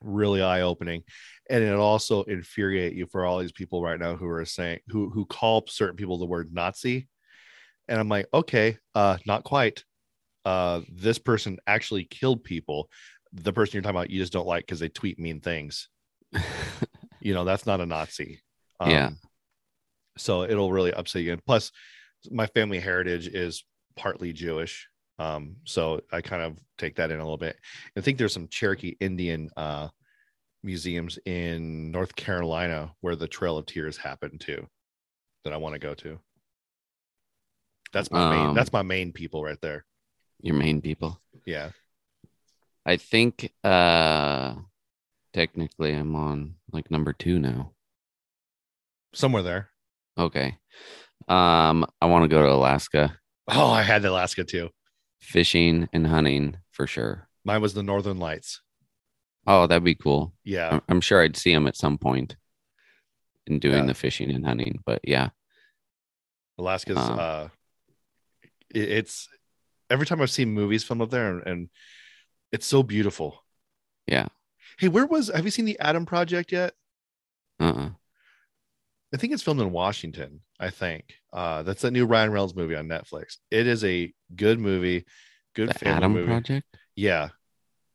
[SPEAKER 1] really eye opening, and it also infuriate you for all these people right now who are saying who who call certain people the word Nazi. And I'm like, okay, uh, not quite. Uh, this person actually killed people the person you're talking about you just don't like because they tweet mean things. You know, that's not a Nazi. Um,
[SPEAKER 5] Yeah.
[SPEAKER 1] So it'll really upset you. And plus, my family heritage is partly Jewish. Um, so I kind of take that in a little bit. I think there's some Cherokee Indian uh, museums in North Carolina where the Trail of Tears happened too that I want to go to. That's my main
[SPEAKER 5] Um,
[SPEAKER 1] that's my main people right there.
[SPEAKER 5] Your main people.
[SPEAKER 1] Yeah.
[SPEAKER 5] I think uh technically I'm on like number two now.
[SPEAKER 1] Somewhere there.
[SPEAKER 5] Okay. Um I want to go to Alaska.
[SPEAKER 1] Oh, I had Alaska too.
[SPEAKER 5] Fishing and hunting for sure.
[SPEAKER 1] Mine was the Northern Lights.
[SPEAKER 5] Oh, that'd be cool.
[SPEAKER 1] Yeah.
[SPEAKER 5] I'm, I'm sure I'd see them at some point in doing
[SPEAKER 1] Yeah.
[SPEAKER 5] the fishing and hunting, but yeah.
[SPEAKER 1] Alaska's
[SPEAKER 5] Um,
[SPEAKER 1] uh it's every time I've seen movies filmed up there and, and it's so beautiful.
[SPEAKER 5] Yeah.
[SPEAKER 1] Hey, where was have you seen the Adam Project yet?
[SPEAKER 5] Uh-uh.
[SPEAKER 1] I think it's filmed in Washington, I think. Uh that's that new Ryan Reynolds movie on Netflix. It is a good movie, good
[SPEAKER 5] The
[SPEAKER 1] family
[SPEAKER 5] Adam
[SPEAKER 1] movie.
[SPEAKER 5] Project?
[SPEAKER 1] Yeah.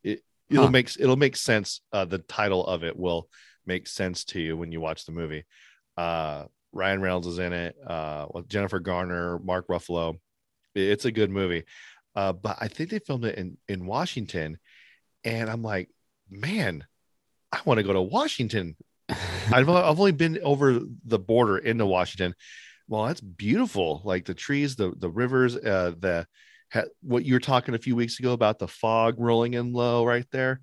[SPEAKER 1] It it'll
[SPEAKER 5] Huh.
[SPEAKER 1] make it'll make sense. Uh the title of it will make sense to you when you watch the movie. Uh Ryan Reynolds is in it. Uh Jennifer Garner, Mark Ruffalo. It- It's a good movie. Uh but I think they filmed it in in Washington and I'm like, "Man, I want to go to Washington." I've I've only been over the border into Washington. Well, that's beautiful. Like the trees, the the rivers, uh, the ha- what you were talking a few weeks ago about the fog rolling in low right there.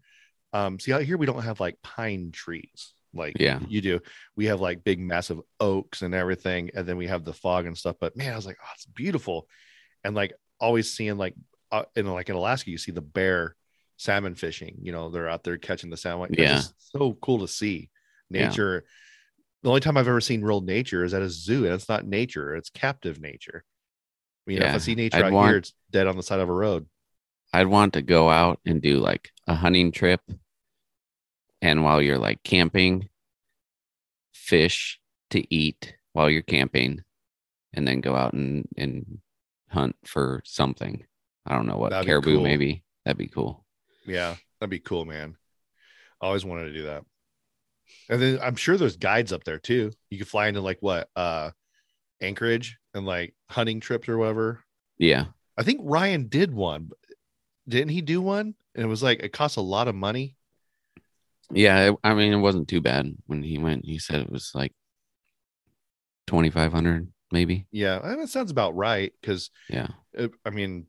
[SPEAKER 1] Um, see out here we don't have like pine trees like
[SPEAKER 5] Yeah.
[SPEAKER 1] you do. We have like big massive oaks and everything, and then we have the fog and stuff. But man, I was like, oh, it's beautiful, and like always seeing like uh, in like in Alaska, you see the bear salmon fishing. You know, they're out there catching the salmon. It's
[SPEAKER 5] Yeah.
[SPEAKER 1] just so cool to see
[SPEAKER 5] Yeah.
[SPEAKER 1] nature. The only time I've ever seen real nature is at a zoo, and it's not nature; it's captive nature. You know, if I see nature
[SPEAKER 5] I'd
[SPEAKER 1] out
[SPEAKER 5] want-
[SPEAKER 1] here, it's dead on the side of a road.
[SPEAKER 5] I'd want to go out and do like a hunting trip. And while you're like camping, fish to eat while you're camping, and then go out and, and hunt for something. I don't know what
[SPEAKER 1] That'd
[SPEAKER 5] caribou,
[SPEAKER 1] cool.
[SPEAKER 5] maybe. That'd be cool.
[SPEAKER 1] Yeah, that'd be cool, man. I always wanted to do that. And then I'm sure there's guides up there too. You can fly into like what, uh, Anchorage and like hunting trips or whatever.
[SPEAKER 5] Yeah.
[SPEAKER 1] I think Ryan did one. Didn't he do one? And it was like it cost a lot of money.
[SPEAKER 5] Yeah. it- I mean, it wasn't too bad when he went. He said it was like 2,500 maybe.
[SPEAKER 1] Yeah, and that sounds about right. Because
[SPEAKER 5] Yeah.
[SPEAKER 1] I mean,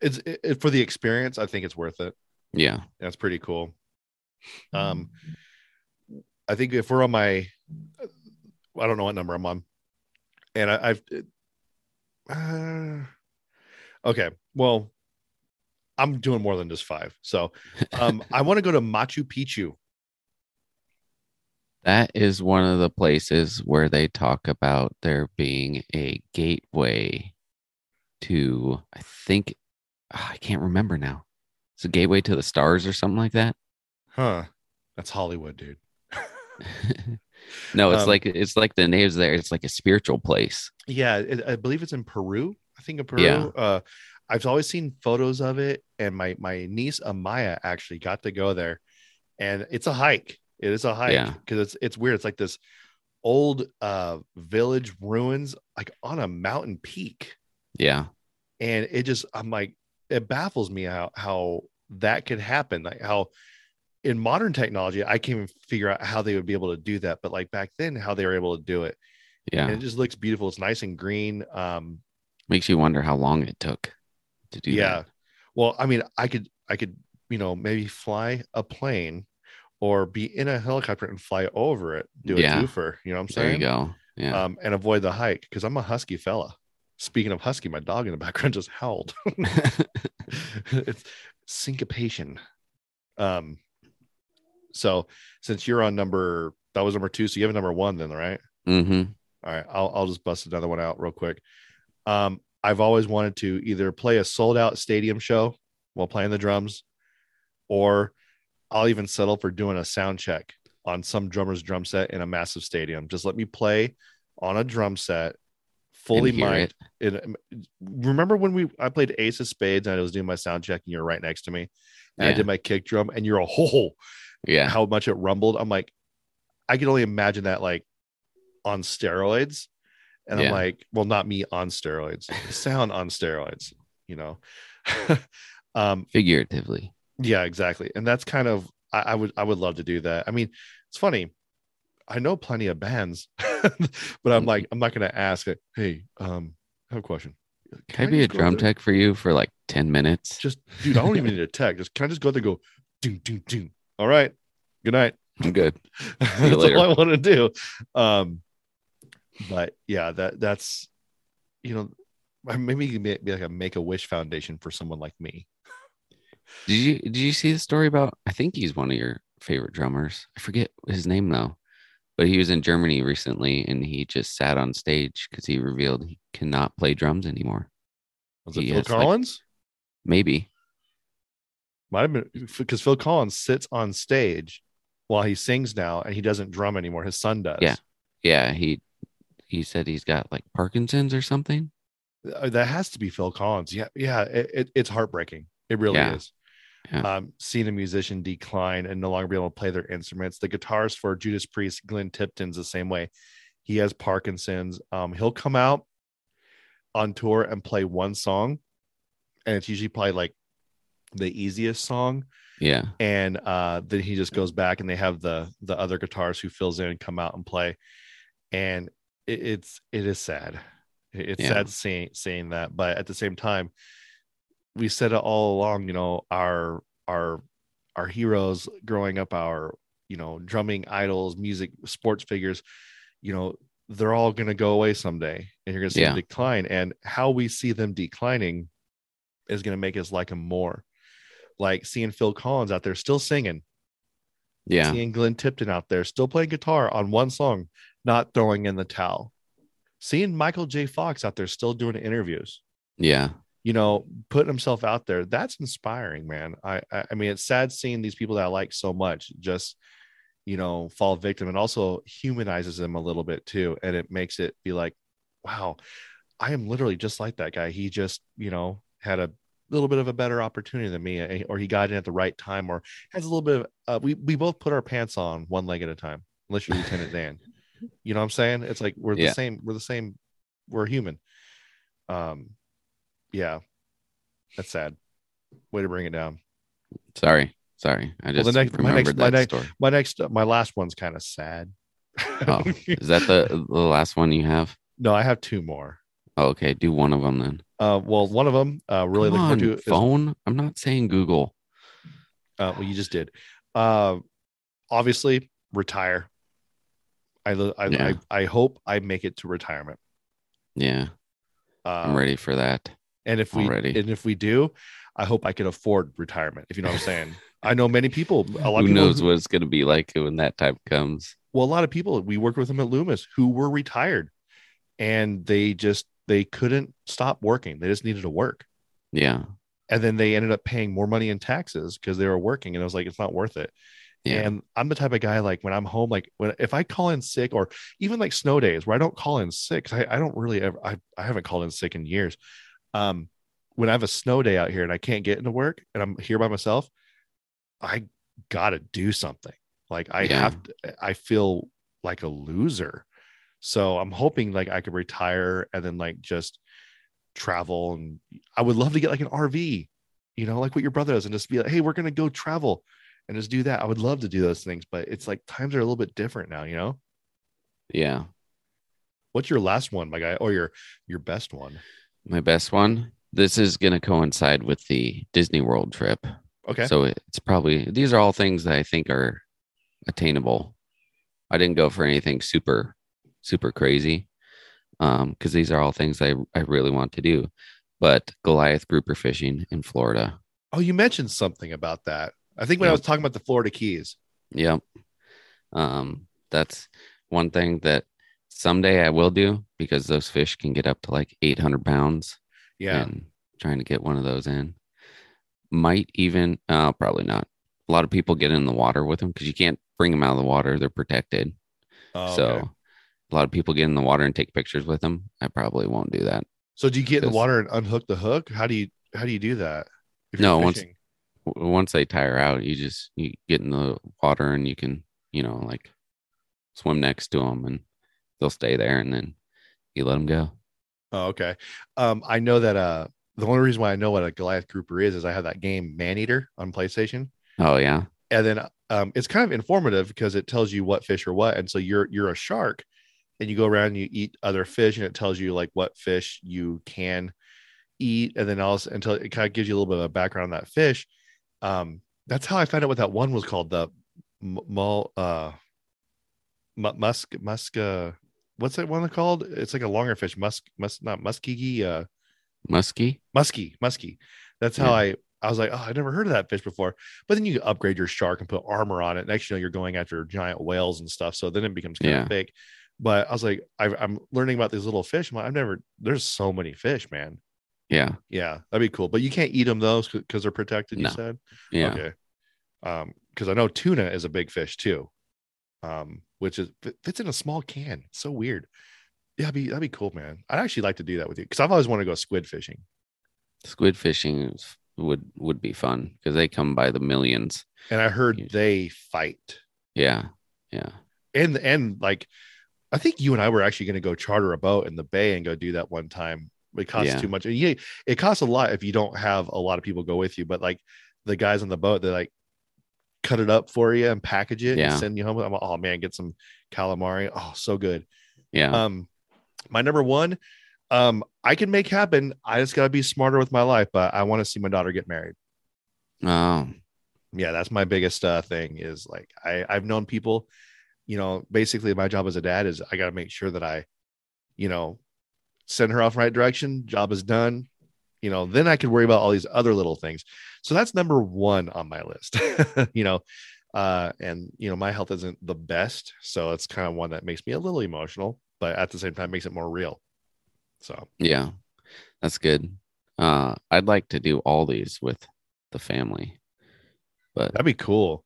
[SPEAKER 1] it's it, it- for the experience. I think it's worth it.
[SPEAKER 5] Yeah.
[SPEAKER 1] That's pretty cool. Um, I think if we're on my, I don't know what number I'm on, and I, I've, uh, okay, well, I'm doing more than just five. So, um, I want to go to Machu Picchu.
[SPEAKER 5] That is one of the places where they talk about there being a gateway to, I think, ah, I can't remember now. It's a gateway to the stars or something like that.
[SPEAKER 1] Huh? That's Hollywood, dude.
[SPEAKER 5] no, it's
[SPEAKER 1] Um,
[SPEAKER 5] like it's like the names there. It's like a spiritual place.
[SPEAKER 1] Yeah, it, I believe it's in Peru. I think of Peru.
[SPEAKER 5] Yeah.
[SPEAKER 1] Uh, I've always seen photos of it, and my my niece Amaya actually got to go there, and it's a hike. It is a hike
[SPEAKER 5] Yeah.
[SPEAKER 1] because it's it's weird. It's like this old uh village ruins, like on a mountain peak,
[SPEAKER 5] Yeah.
[SPEAKER 1] and it just I'm like it baffles me how how that could happen. Like how in modern technology, I can't even figure out how they would be able to do that, but like back then, how they were able to do it.
[SPEAKER 5] Yeah.
[SPEAKER 1] And it just looks beautiful. It's nice and green. Um,
[SPEAKER 5] Makes you wonder how long it took to do
[SPEAKER 1] yeah
[SPEAKER 5] that.
[SPEAKER 1] well i mean i could i could you know maybe fly a plane or be in a helicopter and fly over it do a
[SPEAKER 5] Yeah.
[SPEAKER 1] twofer you know what i'm saying?
[SPEAKER 5] There you go. Yeah.
[SPEAKER 1] um and avoid the hike because i'm a husky fella speaking of husky my dog in the background just howled it's syncopation um so since you're on number that was number two so you have a number one then right
[SPEAKER 5] hmm
[SPEAKER 1] all right, I'll I'll just bust another one out real quick. Um, I've always wanted to either play a sold out stadium show while playing the drums, or I'll even settle for doing a sound check on some drummer's drum set in a massive stadium. Just let me play on a drum set, fully mic'd. It, remember when we I played Ace of Spades and I was doing my sound check and you're right next to me, and I did my kick drum and you're a whole
[SPEAKER 5] Yeah.
[SPEAKER 1] how much it rumbled. I'm like, I can only imagine that like on steroids. And I'm like, well, not me on steroids, sound on steroids, you know. um,
[SPEAKER 5] Figuratively.
[SPEAKER 1] Yeah, exactly. And that's kind of I, I would I would love to do that. I mean, it's funny. I know plenty of bands, but I'm like, I'm not gonna ask it, hey, um, I have a question.
[SPEAKER 5] Can I be a drum tech for you for like 10 minutes?
[SPEAKER 1] Just dude, I don't even need a tech. Just can I just go there and go do do do. All right. Good night.
[SPEAKER 5] I'm good.
[SPEAKER 1] that's
[SPEAKER 5] later.
[SPEAKER 1] all I want to do. Um, but yeah, that that's you know, maybe you can be, be like a Make a Wish Foundation for someone like me.
[SPEAKER 5] Did you did you see the story about I think he's one of your favorite drummers. I forget his name though. But he was in Germany recently and he just sat on stage because he revealed he cannot play drums anymore.
[SPEAKER 1] Was it
[SPEAKER 5] He
[SPEAKER 1] Phil
[SPEAKER 5] has, like-
[SPEAKER 1] Collins?
[SPEAKER 5] Maybe.
[SPEAKER 1] Might have been because Phil Collins sits on stage while he sings now, and he doesn't drum anymore. His son does.
[SPEAKER 5] Yeah. Yeah, he he said he's got like Parkinson's or something.
[SPEAKER 1] Uh, that has to be Phil Collins. Yeah, yeah. It, it, it's heartbreaking. It really
[SPEAKER 5] Yeah.
[SPEAKER 1] is.
[SPEAKER 5] Yeah.
[SPEAKER 1] Um, seeing a musician decline and no longer be able to play their instruments. The guitarist for Judas Priest, Glenn Tipton's the same way. He has Parkinson's. Um, he'll come out on tour and play one song, and it's usually probably like the easiest song
[SPEAKER 5] Yeah.
[SPEAKER 1] and uh then he just goes back and they have the the other guitars who fills in and come out and play and it, it's it is sad it's
[SPEAKER 5] Yeah.
[SPEAKER 1] sad seeing seeing that but at the same time we said it all along you know our our our heroes growing up our you know drumming idols music sports figures you know they're all going to go away someday and you're going to see them decline and how we see them declining is going to make us like them more like seeing Phil Collins out there still singing,
[SPEAKER 5] Yeah.
[SPEAKER 1] seeing Glenn Tipton out there still playing guitar on one song, not throwing in the towel, seeing Michael J. Fox out there still doing interviews,
[SPEAKER 5] Yeah.
[SPEAKER 1] You know, putting himself out there. That's inspiring, man. I, I, I mean, it's sad seeing these people that I like so much just, you know, fall victim and also humanizes them a little bit too. And it makes it be like, wow, I am literally just like that guy. He just, you know, had a little bit of a better opportunity than me, eh, or he got in at the right time, or has a little bit of. Uh, we we both put our pants on one leg at a time, unless you're Lieutenant Dan. You know what I'm saying? It's like we're the
[SPEAKER 5] Yeah.
[SPEAKER 1] same. We're the same. We're human. Um, yeah, that's sad. Way to bring it down.
[SPEAKER 5] Sorry, sorry. I
[SPEAKER 1] Well,
[SPEAKER 5] just
[SPEAKER 1] the next- my
[SPEAKER 5] remembered
[SPEAKER 1] next- my
[SPEAKER 5] that
[SPEAKER 1] next-
[SPEAKER 5] story.
[SPEAKER 1] My next, my last one's kind of sad.
[SPEAKER 5] Oh, is that the the last one you have?
[SPEAKER 1] no, I have two more.
[SPEAKER 5] Oh, okay, do one of them then.
[SPEAKER 1] Uh, well, one of them, uh, really
[SPEAKER 5] Come
[SPEAKER 1] looking forward to is
[SPEAKER 5] phone. I'm not saying Google.
[SPEAKER 1] Uh, well, you just did. Uh, obviously, retire. I, I,
[SPEAKER 5] Yeah.
[SPEAKER 1] I, I hope I make it to retirement.
[SPEAKER 5] Yeah,
[SPEAKER 1] Uh,
[SPEAKER 5] I'm ready for that.
[SPEAKER 1] And if we
[SPEAKER 5] already.
[SPEAKER 1] and if we do, I hope I can afford retirement. If you know what I'm saying. I know many people. A lot
[SPEAKER 5] Who
[SPEAKER 1] of people
[SPEAKER 5] knows what it's gonna be like when that time comes?
[SPEAKER 1] Well, a lot of people. We worked with them at Loomis who were retired, and they just they couldn't stop working. They just needed to work.
[SPEAKER 5] Yeah,
[SPEAKER 1] and then they ended up paying more money in taxes because they were working and i was like it's not worth it
[SPEAKER 5] yeah,
[SPEAKER 1] and i'm the type of guy like when i'm home like when if i call in sick or even like snow days where i don't call in sick, I, I don't really ever I, I haven't called in sick in years um when i have a snow day out here and i can't get into work and i'm here by myself i gotta do something like i
[SPEAKER 5] Yeah.
[SPEAKER 1] have to, i feel like a loser so i'm hoping like i could retire and then like just travel and I would love to get like an RV, you know, like what your brother does, and just be like, hey, we're gonna go travel and just do that. I would love to do those things, but it's like times are a little bit different now, you know.
[SPEAKER 5] yeah.
[SPEAKER 1] What's your last one, my guy, or your your best one?
[SPEAKER 5] My best one. This is gonna coincide with the Disney World trip.
[SPEAKER 1] Okay.
[SPEAKER 5] So it's probably these are all things that I think are attainable. I didn't go for anything super, super crazy. Um, because these are all things I, I really want to do. But Goliath grouper fishing in Florida.
[SPEAKER 1] oh, you mentioned something about that. I think when I was talking about the Florida Keys.
[SPEAKER 5] Yep. Um, that's one thing that someday I will do because those fish can get up to like 800 pounds.
[SPEAKER 1] Yeah.
[SPEAKER 5] and trying to get one of those in. Might even, uh, probably not. A lot of people get in the water with them because you can't bring them out of the water; they're protected.
[SPEAKER 1] Oh,
[SPEAKER 5] so,
[SPEAKER 1] okay.
[SPEAKER 5] a lot of people get in the water and take pictures with them. I probably won't do that.
[SPEAKER 1] so do you get in the water and unhook the hook? How do you how do you do that? if
[SPEAKER 5] No, once- Once they tire out, you just you get in the water and you can, you know, like swim next to them and they'll stay there, and then you let them go.
[SPEAKER 1] Oh, okay. Um, I know that uh the only reason why I know what a Goliath grouper is is I have that game Maneater on PlayStation.
[SPEAKER 5] Oh yeah,
[SPEAKER 1] and then um, it's kind of informative because it tells you what fish are what and so you're you're a shark and you go around and you eat other fish and it tells you like what fish you can eat and then also until it kind of gives you a little bit of a background on that fish um that's how i found out what that one was called the mul uh musk musk uh what's that one called? It's like a longer fish musk musk not muskegee uh
[SPEAKER 5] musky.
[SPEAKER 1] muskie muskie. That's how
[SPEAKER 5] Yeah.
[SPEAKER 1] i i was like oh i never heard of that fish before. But then you upgrade your shark and put armor on it. Next you know you're going after giant whales and stuff so then it becomes kind
[SPEAKER 5] Yeah.
[SPEAKER 1] of fake. But i was like I, i'm learning about these little fish. I'm like, i've never there's so many fish man.
[SPEAKER 5] Yeah,
[SPEAKER 1] yeah that'd be cool. But you can't eat them though because they're protected you said?
[SPEAKER 5] Yeah,
[SPEAKER 1] okay. Um because i know tuna is a big fish too um which is fits in a small can it's so weird yeah that'd be that'd be cool man i'd actually like to do that with you because i've always wanted to go squid fishing
[SPEAKER 5] Squid fishing is, would would be fun because they come by the millions.
[SPEAKER 1] and i heard
[SPEAKER 5] Yeah.
[SPEAKER 1] they fight
[SPEAKER 5] Yeah, yeah,
[SPEAKER 1] and and like I think you and I were actually going to go charter a boat in the bay and go do that one time. It costs
[SPEAKER 5] Yeah.
[SPEAKER 1] too much. Yeah, it costs a lot if you don't have a lot of people go with you. But like the guys on the boat, they're like cut it up for you and package it
[SPEAKER 5] Yeah.
[SPEAKER 1] and send you home. I'm like, oh man, get some calamari. Oh, so good.
[SPEAKER 5] yeah.
[SPEAKER 1] Um, my number one, um, I can make happen. I just gotta be smarter with my life. But I want to see my daughter get married.
[SPEAKER 5] oh,
[SPEAKER 1] yeah that's my biggest uh thing is like i i've known people you know basically my job as a dad is i got to make sure that i you know send her off right direction job is done you know then i could worry about all these other little things so that's number one on my list you know uh and you know my health isn't the best so it's kind of one that makes me a little emotional but at the same time makes it more real so
[SPEAKER 5] yeah. That's good. Uh, I'd like to do all these with the family, but
[SPEAKER 1] That'd be cool.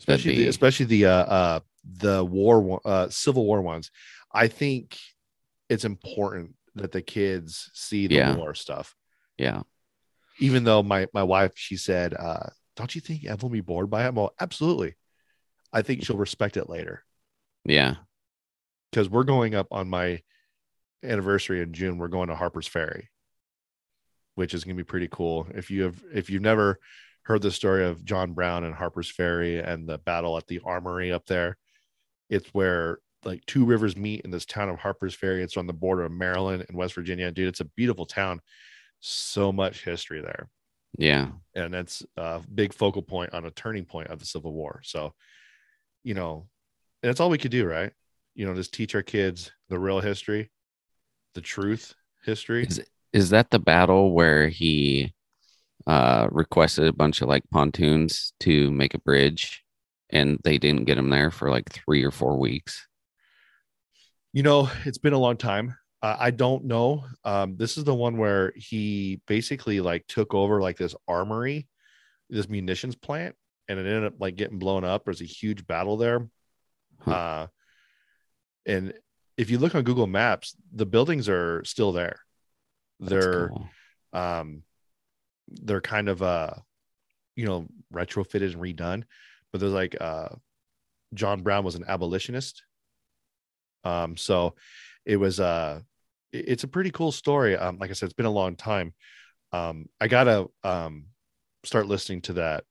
[SPEAKER 1] Especially the, especially the uh uh the war one- uh Civil War ones. I think it's important that the kids see the
[SPEAKER 5] Yeah.
[SPEAKER 1] war stuff.
[SPEAKER 5] yeah,
[SPEAKER 1] even though my my wife she said, uh, "Don't you think Evan will be bored by it?" Well, absolutely. I think she'll respect it later
[SPEAKER 5] Yeah.
[SPEAKER 1] because we're going up on my anniversary in June. We're going to Harper's Ferry, which is going to be pretty cool. If you have if you've never heard the story of John Brown and Harper's Ferry and the battle at the armory up there, it's where like two rivers meet in this town of Harper's Ferry. It's on the border of Maryland and West Virginia. Dude, it's a beautiful town. So much history there.
[SPEAKER 5] Yeah.
[SPEAKER 1] And that's a big focal point on a turning point of the Civil War. So, you know, that's all we could do, right? You know, just teach our kids the real history, the truth history.
[SPEAKER 5] Is is that the battle where he uh requested a bunch of like pontoons to make a bridge and they didn't get him there for like three or four weeks?
[SPEAKER 1] You know, it's been a long time. Uh, I don't know. Um, this is the one where he basically like took over like this armory, this munitions plant, and it ended up like getting blown up. There's a huge battle there.
[SPEAKER 5] Huh.
[SPEAKER 1] Uh, and if you look on Google Maps, the buildings are still there.
[SPEAKER 5] That's
[SPEAKER 1] They're
[SPEAKER 5] cool.
[SPEAKER 1] um they're kind of uh you know retrofitted and redone but there's like uh john brown was an abolitionist um so it was uh it's a pretty cool story um like i said it's been a long time um i gotta um start listening to that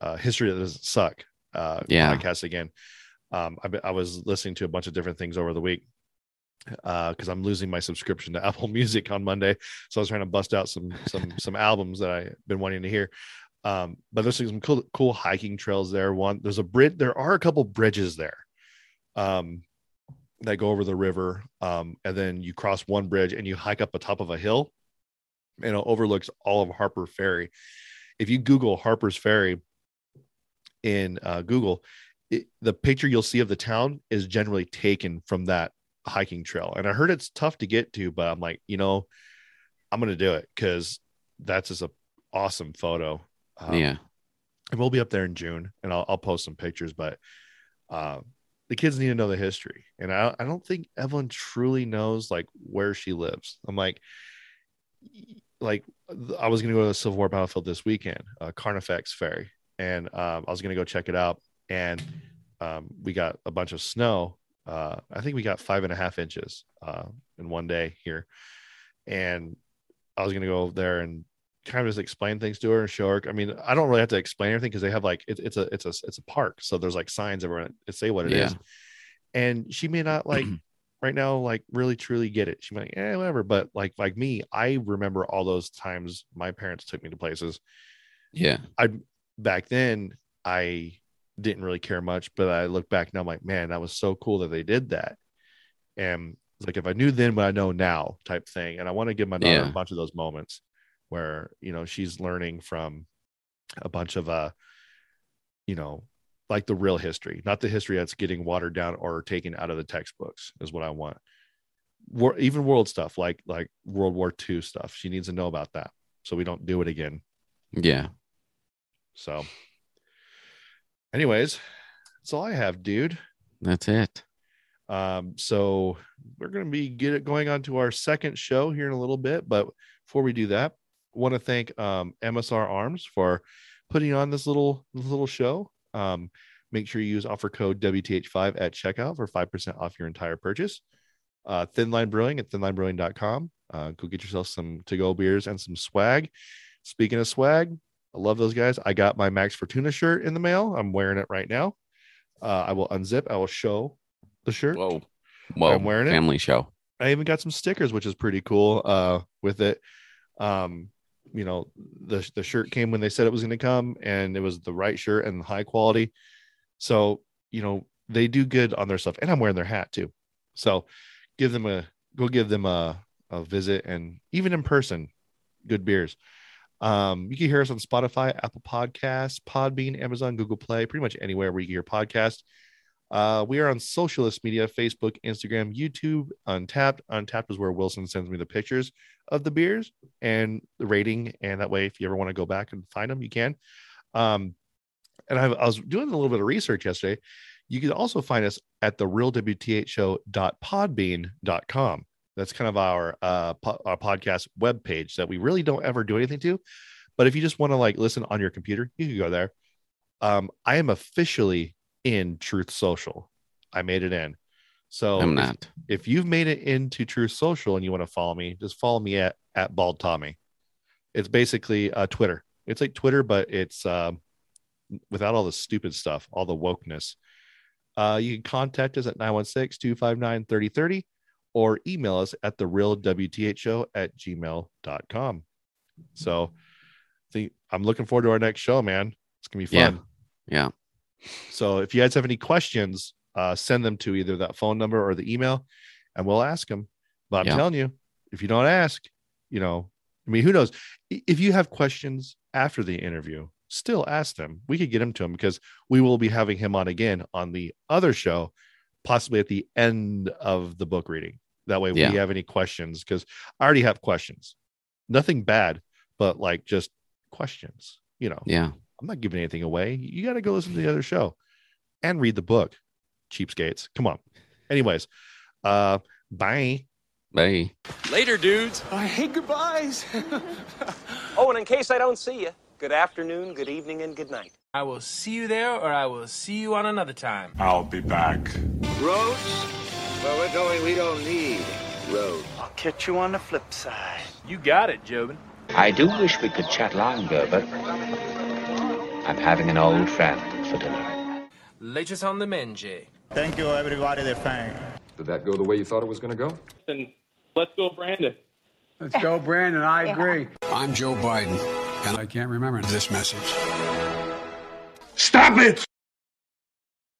[SPEAKER 1] uh history that doesn't suck uh
[SPEAKER 5] Yeah.
[SPEAKER 1] podcast again um I, I was listening to a bunch of different things over the week uh because i'm losing my subscription to apple music on monday so I was trying to bust out some some some albums that I've been wanting to hear. Um, but there's some cool cool hiking trails there. One there's a bridge. There are a couple bridges there, um, that go over the river. Um, and then you cross one bridge and you hike up the top of a hill, and it overlooks all of Harper Ferry. If you Google Harper's Ferry in uh, Google, it, the picture you'll see of the town is generally taken from that hiking trail. And I heard it's tough to get to, but I'm like, you know, I'm gonna do it because that's just a awesome photo. Um,
[SPEAKER 5] yeah.
[SPEAKER 1] and we'll be up there in June, and I'll, I'll post some pictures. But uh, the kids need to know the history, and I, I don't think Evelyn truly knows like where she lives. I'm like, like I was gonna go to the Civil War battlefield this weekend, uh, Carnifex Ferry, and um, I was gonna go check it out, and um, we got a bunch of snow. Uh, I think we got five and a half inches uh, in one day here, and I was gonna go over there and kind of just explain things to her and show her. I mean, I don't really have to explain everything because they have like it, it's a it's a it's a park, so there's like signs everywhere that say what it is.
[SPEAKER 5] Yeah.
[SPEAKER 1] And she may not like right now like really truly get it. She might yeah eh, whatever, but like like me, I remember all those times my parents took me to places.
[SPEAKER 5] Yeah.
[SPEAKER 1] I back then I didn't really care much, but I look back now, I'm like, man, that was so cool that they did that. And like if I knew then what I know now, type thing. And I want to give my daughter
[SPEAKER 5] Yeah.
[SPEAKER 1] a bunch of those moments where you know she's learning from a bunch of uh, you know, like the real history, not the history that's getting watered down or taken out of the textbooks, is what I want. War, even world stuff like like World War II stuff. She needs to know about that so we don't do it again.
[SPEAKER 5] Yeah.
[SPEAKER 1] So, anyways, that's all I have, dude.
[SPEAKER 5] That's it.
[SPEAKER 1] Um, so we're gonna be get it going on to our second show here in a little bit, but before we do that, want to thank um, MSR Arms for putting on this little this little show. Um, make sure you use offer code WTH5 at checkout for 5% off your entire purchase. Uh, Thin Line Brewing at thinlinebrewing.com. Uh, go get yourself some to go beers and some swag. Speaking of swag, I love those guys. I got my Max Fortuna shirt in the mail. I'm wearing it right now. Uh, I will unzip, I will show the shirt.
[SPEAKER 5] Whoa. Whoa.
[SPEAKER 1] I'm wearing it.
[SPEAKER 5] Family show.
[SPEAKER 1] I even got some stickers, which is pretty cool. Uh, with it, um, you know, the the shirt came when they said it was going to come, and it was the right shirt and high quality. So you know they do good on their stuff, and I'm wearing their hat too. So give them a go, give them a a visit, and even in person, good beers. Um, you can hear us on Spotify, Apple Podcasts, Podbean, Amazon, Google Play, pretty much anywhere where you hear podcasts. Uh, we are on socialist media Facebook, Instagram, YouTube, Untappd. Untappd is where Wilson sends me the pictures of the beers and the rating. And that way, if you ever want to go back and find them, you can. Um, and I, I was doing a little bit of research yesterday. You can also find us at the realwth show.podbean.com. That's kind of our uh, po- our podcast webpage that we really don't ever do anything to, But if you just want to like listen on your computer, you can go there. Um, I am officially in Truth Social. I made it in. So
[SPEAKER 5] I'm
[SPEAKER 1] if-
[SPEAKER 5] not.
[SPEAKER 1] if you've made it into Truth Social and you want to follow me, just follow me at at Bald Tommy. It's basically uh, Twitter. It's like Twitter, but it's um, without all the stupid stuff, all the wokeness. Uh, you can contact us at 916-259-3030 or email us at the real WTH show at gmail.com. So I think I'm looking forward to our next show, man. It's gonna be
[SPEAKER 5] Yeah.
[SPEAKER 1] fun.
[SPEAKER 5] Yeah.
[SPEAKER 1] So if you guys have any questions, uh, send them to either that phone number or the email, and we'll ask them. But I'm
[SPEAKER 5] Yeah.
[SPEAKER 1] telling you, if you don't ask, you know, I mean, who knows? If you have questions after the interview, still ask them. We could get him to him because we will be having him on again on the other show, possibly at the end of the book reading. That way,
[SPEAKER 5] Yeah.
[SPEAKER 1] we have any questions, because I already have questions. Nothing bad, but like just questions. You know,
[SPEAKER 5] Yeah.
[SPEAKER 1] I'm not giving anything away. You got to go listen to the other show and read the book. Cheapskates. Come on. Anyways, uh, bye.
[SPEAKER 5] Bye.
[SPEAKER 6] Later, dudes.
[SPEAKER 8] I hate goodbyes. oh, and in case I don't see you, good afternoon, good evening, and good night.
[SPEAKER 6] I will see you there, or I will see you on another time.
[SPEAKER 2] I'll be back.
[SPEAKER 9] Roads? Where we're going, we don't need roads.
[SPEAKER 8] I'll catch you on the flip side.
[SPEAKER 6] You got it, Jobin.
[SPEAKER 9] I do wish we could chat longer, but I'm having an old friend for dinner.
[SPEAKER 6] Latest on the Menjay.
[SPEAKER 8] Thank you, everybody. They're fine.
[SPEAKER 10] Did that go the way you thought it was going to go?
[SPEAKER 7] Then let's go, Brandon.
[SPEAKER 8] Let's go, Brandon. I agree.
[SPEAKER 11] I'm Joe Biden, and I can't remember this message.
[SPEAKER 2] Stop it!